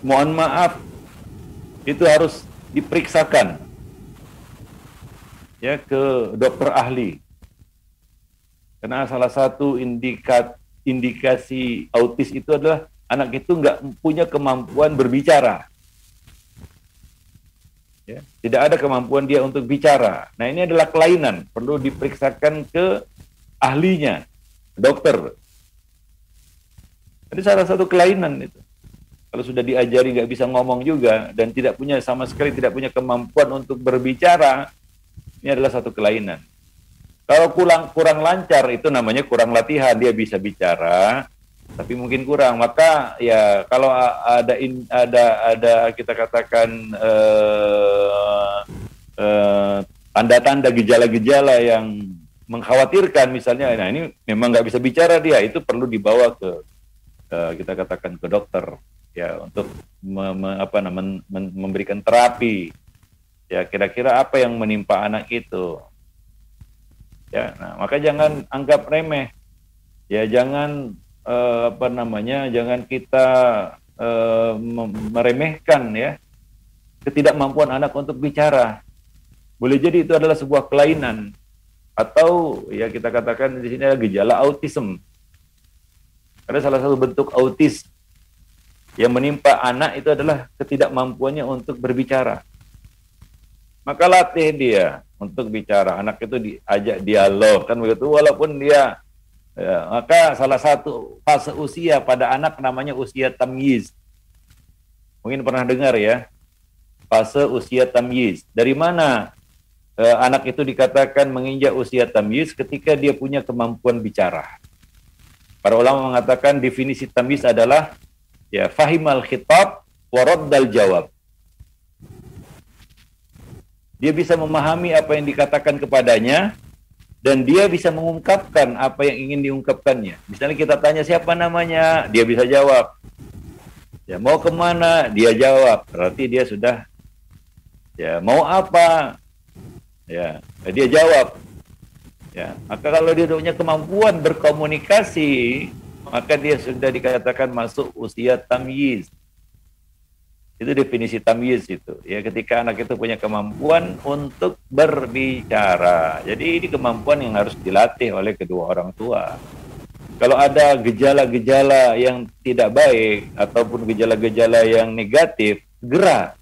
mohon maaf, itu harus diperiksakan. Ya ke dokter ahli. Karena salah satu indikat, indikasi autis itu adalah anak itu nggak punya kemampuan berbicara. Ya, tidak ada kemampuan dia untuk bicara. Nah ini adalah kelainan, perlu diperiksakan ke ahlinya dokter. Ini salah satu kelainan itu. Kalau sudah diajari nggak bisa ngomong juga dan tidak punya sama sekali tidak punya kemampuan untuk berbicara, ini adalah satu kelainan. Kalau kurang kurang lancar itu namanya kurang latihan dia bisa bicara, tapi mungkin kurang. Maka ya kalau ada in, ada ada kita katakan uh, uh, tanda-tanda gejala-gejala yang mengkhawatirkan misalnya, nah ini memang nggak bisa bicara dia, itu perlu dibawa ke, ke kita katakan ke dokter ya untuk me, me, apa namanya memberikan terapi. Ya kira-kira apa yang menimpa anak itu? Ya nah maka jangan anggap remeh. Ya jangan uh, apa namanya jangan kita uh, meremehkan ya ketidakmampuan anak untuk bicara boleh jadi itu adalah sebuah kelainan atau ya kita katakan di sini ada gejala autism. Ada salah satu bentuk autis yang menimpa anak itu adalah ketidakmampuannya untuk berbicara. Maka latih dia untuk bicara. Anak itu diajak dialog kan begitu walaupun dia ya, maka salah satu fase usia pada anak namanya usia tamyiz. Mungkin pernah dengar ya. Fase usia tamyiz. Dari mana uh, anak itu dikatakan menginjak usia tamyiz ketika dia punya kemampuan bicara. Para ulama mengatakan definisi tamyiz adalah ya fahimal khitab waraddal jawab. Dia bisa memahami apa yang dikatakan kepadanya dan dia bisa mengungkapkan apa yang ingin diungkapkannya. Misalnya kita tanya siapa namanya, dia bisa jawab. Ya mau ke mana, dia jawab. Berarti dia sudah ya mau apa, Ya, dia jawab. Ya, maka kalau dia punya kemampuan berkomunikasi, maka dia sudah dikatakan masuk usia tamyiz. Itu definisi tamyiz itu. Ya, ketika anak itu punya kemampuan untuk berbicara. Jadi ini kemampuan yang harus dilatih oleh kedua orang tua. Kalau ada gejala-gejala yang tidak baik ataupun gejala-gejala yang negatif, segera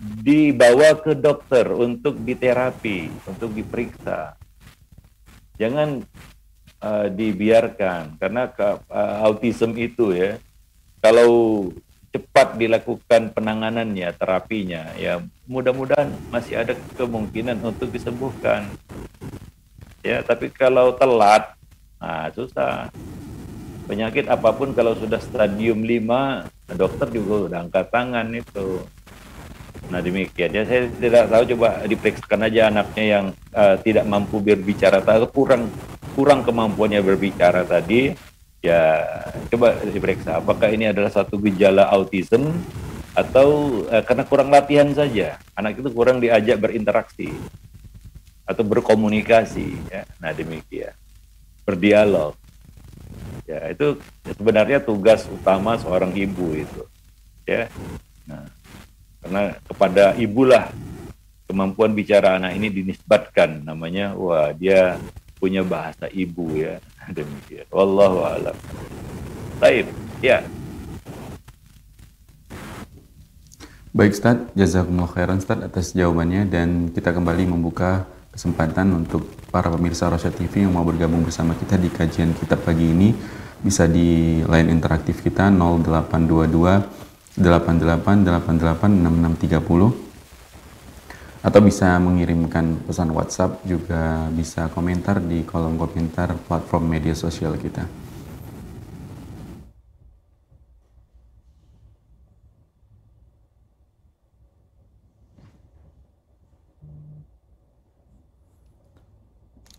dibawa ke dokter untuk diterapi, untuk diperiksa. Jangan uh, dibiarkan karena uh, autism itu ya, kalau cepat dilakukan penanganannya, terapinya, ya mudah-mudahan masih ada kemungkinan untuk disembuhkan. Ya, tapi kalau telat, nah susah. Penyakit apa pun kalau sudah stadium 5, dokter juga udah angkat tangan itu. Nah demikian ya saya tidak tahu coba diperiksakan aja anaknya yang uh, tidak mampu berbicara kurang kurang kemampuannya berbicara tadi ya coba diperiksa apakah ini adalah satu gejala autism atau uh, karena kurang latihan saja? Anak itu kurang diajak berinteraksi atau berkomunikasi ya. Nah demikian. Berdialog. Ya itu sebenarnya tugas utama seorang ibu itu ya. Nah karena kepada ibulah kemampuan bicara anak ini dinisbatkan namanya wah dia punya bahasa ibu ya demikian. Wallahu alam. Baik ya. Baik Ustaz, jazakumullah khairan Ustaz atas jawabannya. Dan kita kembali membuka kesempatan untuk para pemirsa Rosya TV yang mau bergabung bersama kita di kajian kitab pagi ini. Bisa di line interaktif kita 0822 88 88 6630 atau bisa mengirimkan pesan WhatsApp juga bisa komentar di kolom komentar platform media sosial kita.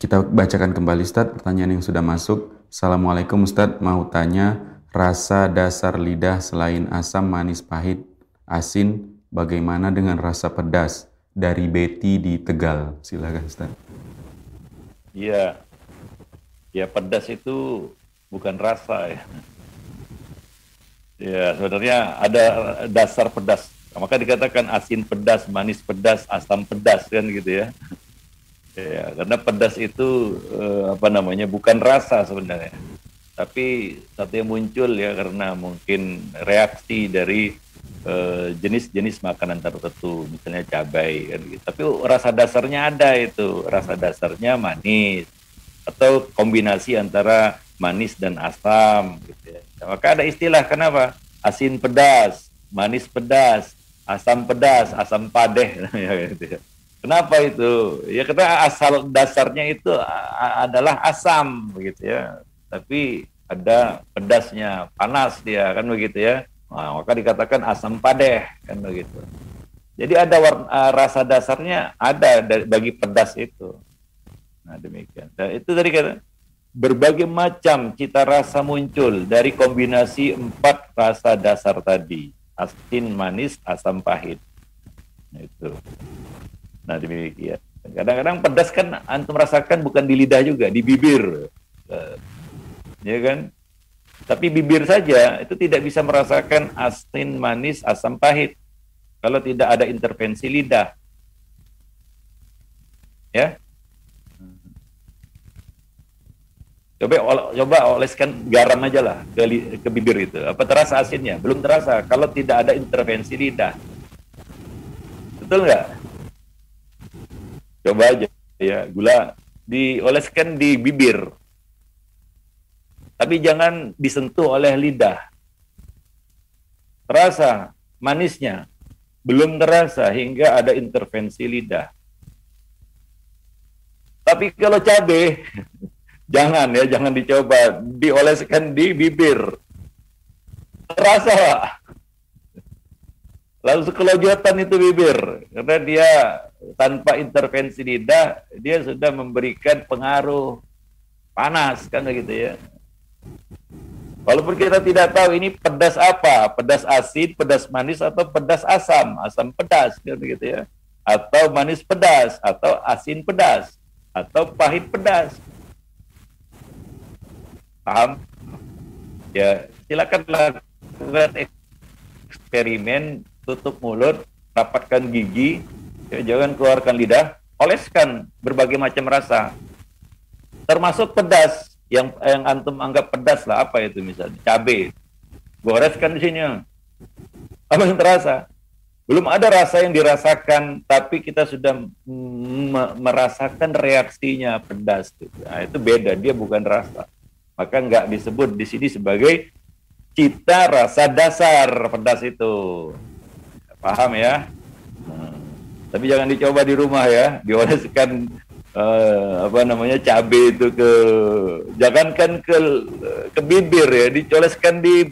Kita bacakan kembali Ustaz pertanyaan yang sudah masuk. Assalamualaikum Ustaz, mau tanya rasa dasar lidah selain asam, manis, pahit, asin, bagaimana dengan rasa pedas? Dari Betty di Tegal. Silakan Ustaz. Iya. Ya pedas itu bukan rasa ya. Ya sebenarnya ada dasar pedas. Maka dikatakan asin pedas, manis pedas, asam pedas kan gitu ya. Ya, karena pedas itu eh, apa namanya bukan rasa sebenarnya, tapi satu yang muncul ya karena mungkin reaksi dari jenis-jenis eh, makanan tertentu, misalnya cabai kan gitu. Tapi rasa dasarnya ada itu, rasa dasarnya manis atau kombinasi antara manis dan asam gitu ya. Maka ada istilah kenapa? Asin pedas, manis pedas, asam pedas, asam padeh ya gitu ya. Kenapa itu? Ya karena asal dasarnya itu adalah asam begitu ya. Tapi ada pedasnya, panas dia kan begitu ya. Nah, maka dikatakan asam padeh kan begitu. Jadi ada warna, rasa dasarnya ada bagi pedas itu. Nah demikian. Dan itu tadi kata berbagai macam cita rasa muncul dari kombinasi empat rasa dasar tadi. Asin, manis, asam, pahit. Nah, itu. Nah demikian. Kadang-kadang pedas kan antum rasakan bukan di lidah juga, di bibir. Uh, ya kan? Tapi bibir saja itu tidak bisa merasakan asin, manis, asam, pahit. Kalau tidak ada intervensi lidah. Ya. Coba coba oleskan garam aja lah ke, ke bibir itu. Apa terasa asinnya? Belum terasa kalau tidak ada intervensi lidah. Betul nggak? Coba aja ya, gula dioleskan di bibir. Tapi jangan disentuh oleh lidah. Terasa manisnya, belum terasa hingga ada intervensi lidah. Tapi kalau cabai, jangan ya, jangan dicoba. Dioleskan di bibir. Terasa, Lalu sekelojotan itu bibir. Karena dia tanpa intervensi lidah dia sudah memberikan pengaruh panas kan begitu ya. Walaupun kita tidak tahu ini pedas apa, pedas asin, pedas manis atau pedas asam, asam pedas kan begitu ya. Atau manis pedas atau asin pedas atau pahit pedas. Paham? Ya, silakan lakukan eksperimen tutup mulut, rapatkan gigi, ya, jangan keluarkan lidah, oleskan berbagai macam rasa, termasuk pedas yang yang antum anggap pedas lah apa itu misalnya cabai, goreskan di sini, apa yang terasa? Belum ada rasa yang dirasakan, tapi kita sudah merasakan reaksinya pedas. Nah, itu beda, dia bukan rasa. Maka nggak disebut di sini sebagai cita rasa dasar pedas itu. Paham ya? Tapi jangan dicoba di rumah ya, dioleskan uh, apa namanya cabai itu ke jangankan ke ke bibir ya, dicoleskan di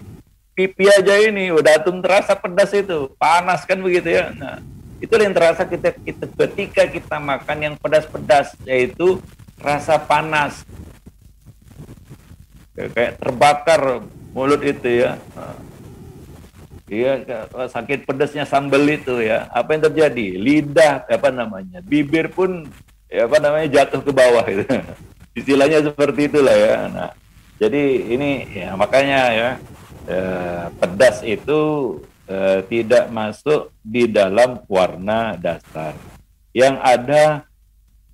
pipi aja ini udah atum terasa pedas itu, panas kan begitu ya. Nah, itu yang terasa kita, kita ketika kita makan yang pedas-pedas yaitu rasa panas kayak terbakar mulut itu ya. Nah, Iya, sakit pedasnya sambal itu ya. Apa yang terjadi? Lidah apa namanya? Bibir pun ya apa namanya jatuh ke bawah itu. Istilahnya seperti itulah ya. Nah, jadi ini ya makanya ya eh, pedas itu eh, tidak masuk di dalam warna dasar. Yang ada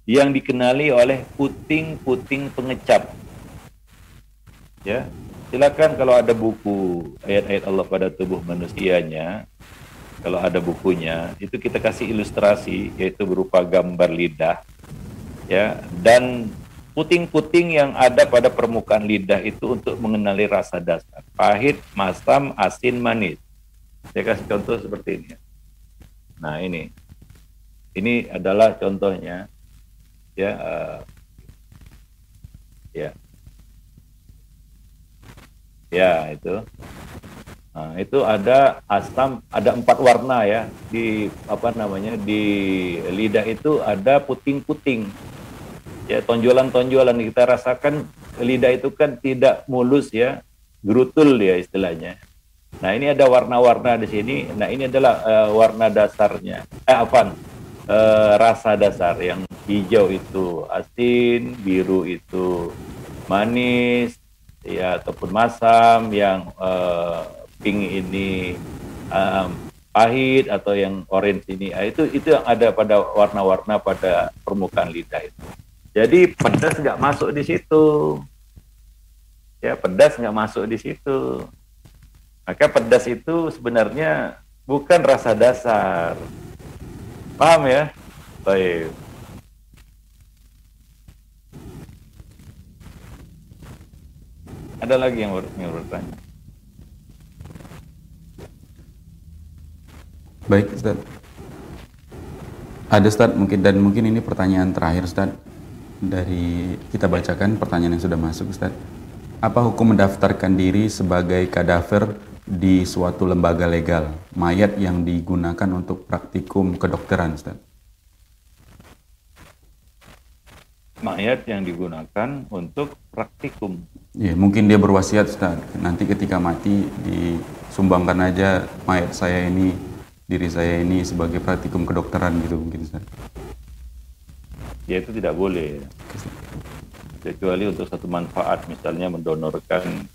yang dikenali oleh puting-puting pengecap. Ya, silakan kalau ada buku ayat-ayat Allah pada tubuh manusianya kalau ada bukunya itu kita kasih ilustrasi yaitu berupa gambar lidah ya. Dan puting-puting yang ada pada permukaan lidah itu untuk mengenali rasa dasar. Pahit, masam, asin, manis. Saya kasih contoh seperti ini. Nah ini, ini adalah contohnya ya uh, ya. Ya itu nah, itu ada asam ada empat warna ya. Di apa namanya di lidah itu ada puting-puting. Ya tonjolan-tonjolan kita rasakan lidah itu kan tidak mulus ya gerutul ya istilahnya. Nah ini ada warna-warna di sini. Nah ini adalah uh, warna dasarnya. Eh apa uh, rasa dasar yang hijau itu asin, biru itu manis, ya ataupun masam, yang uh, pink ini um, pahit atau yang orange ini, uh, itu itu yang ada pada warna-warna pada permukaan lidah itu. Jadi pedas nggak masuk di situ, ya pedas nggak masuk di situ. Maka pedas itu sebenarnya bukan rasa dasar. Paham ya? Baik. Ada lagi yang, yang bertanya? Baik, Ustaz. Ada Ustaz mungkin dan mungkin ini pertanyaan terakhir Ustaz dari kita bacakan pertanyaan yang sudah masuk Ustaz. Apa hukum mendaftarkan diri sebagai kadaver di suatu lembaga legal, mayat yang digunakan untuk praktikum kedokteran Ustaz? mayat yang digunakan untuk praktikum. Ya, mungkin dia berwasiat Ustaz, nanti ketika mati disumbangkan aja mayat saya ini, diri saya ini sebagai praktikum kedokteran gitu mungkin Ustaz. Ya itu tidak boleh. Kecuali untuk satu manfaat, misalnya mendonorkan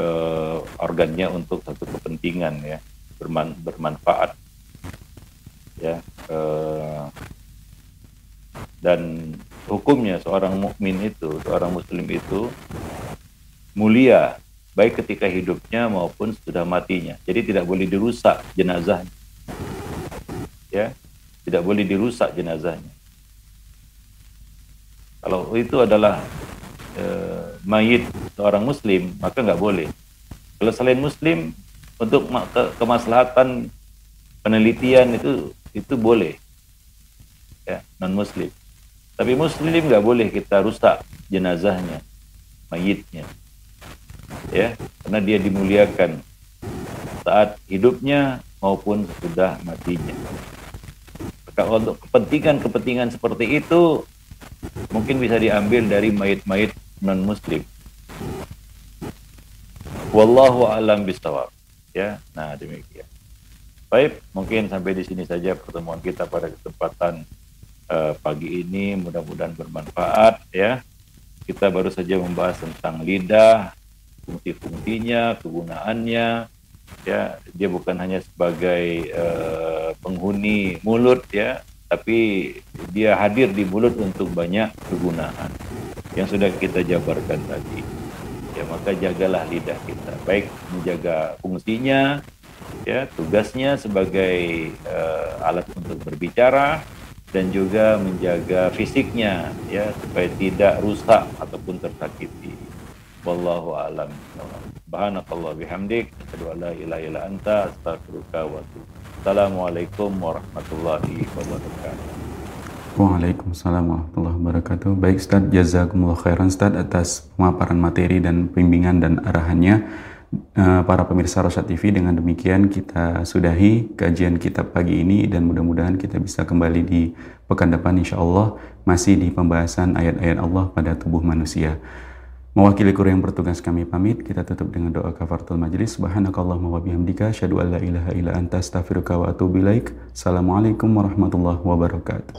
uh, organnya untuk satu kepentingan ya, berman, bermanfaat. Ya, uh, dan hukumnya seorang mukmin itu, seorang muslim itu mulia baik ketika hidupnya maupun sudah matinya. Jadi tidak boleh dirusak jenazahnya. Ya, tidak boleh dirusak jenazahnya. Kalau itu adalah e, mayit seorang muslim, maka nggak boleh. Kalau selain muslim, untuk ke kemaslahatan penelitian itu itu boleh. Ya, non muslim. Tapi muslim nggak boleh kita rusak jenazahnya, mayitnya. Ya, karena dia dimuliakan saat hidupnya maupun sudah matinya. Maka untuk kepentingan-kepentingan seperti itu mungkin bisa diambil dari mayit-mayit non-muslim. Wallahu alam bisawab. Ya, nah demikian. Baik, mungkin sampai di sini saja pertemuan kita pada kesempatan uh, pagi ini mudah-mudahan bermanfaat ya. Kita baru saja membahas tentang lidah, fungsi-fungsinya, kegunaannya. Ya, dia bukan hanya sebagai uh, penghuni mulut ya, tapi dia hadir di mulut untuk banyak kegunaan yang sudah kita jabarkan tadi. Ya, maka jagalah lidah kita. Baik menjaga fungsinya, ya tugasnya sebagai uh, alat untuk berbicara dan juga menjaga fisiknya ya supaya tidak rusak ataupun tersakiti. Wallahu a'lam. Subhanakallah bihamdik, an la ilaha illa anta, astaghfiruka wa atubu. Assalamualaikum warahmatullahi wabarakatuh. Waalaikumsalam warahmatullahi wabarakatuh. Baik Ustaz, jazakumullah khairan Ustaz atas pemaparan materi dan pembimbingan dan arahannya. Eh, para pemirsa Rosyad TV dengan demikian kita sudahi kajian kitab pagi ini dan mudah-mudahan kita bisa kembali di pekan depan insya Allah masih di pembahasan ayat-ayat Allah pada tubuh manusia. Mewakili kru yang bertugas kami pamit, kita tutup dengan doa kafaratul majlis. Subhanakallahumma wa bihamdika, syadu an la ilaha illa anta astaghfiruka wa atubu ilaik. Assalamualaikum warahmatullahi wabarakatuh.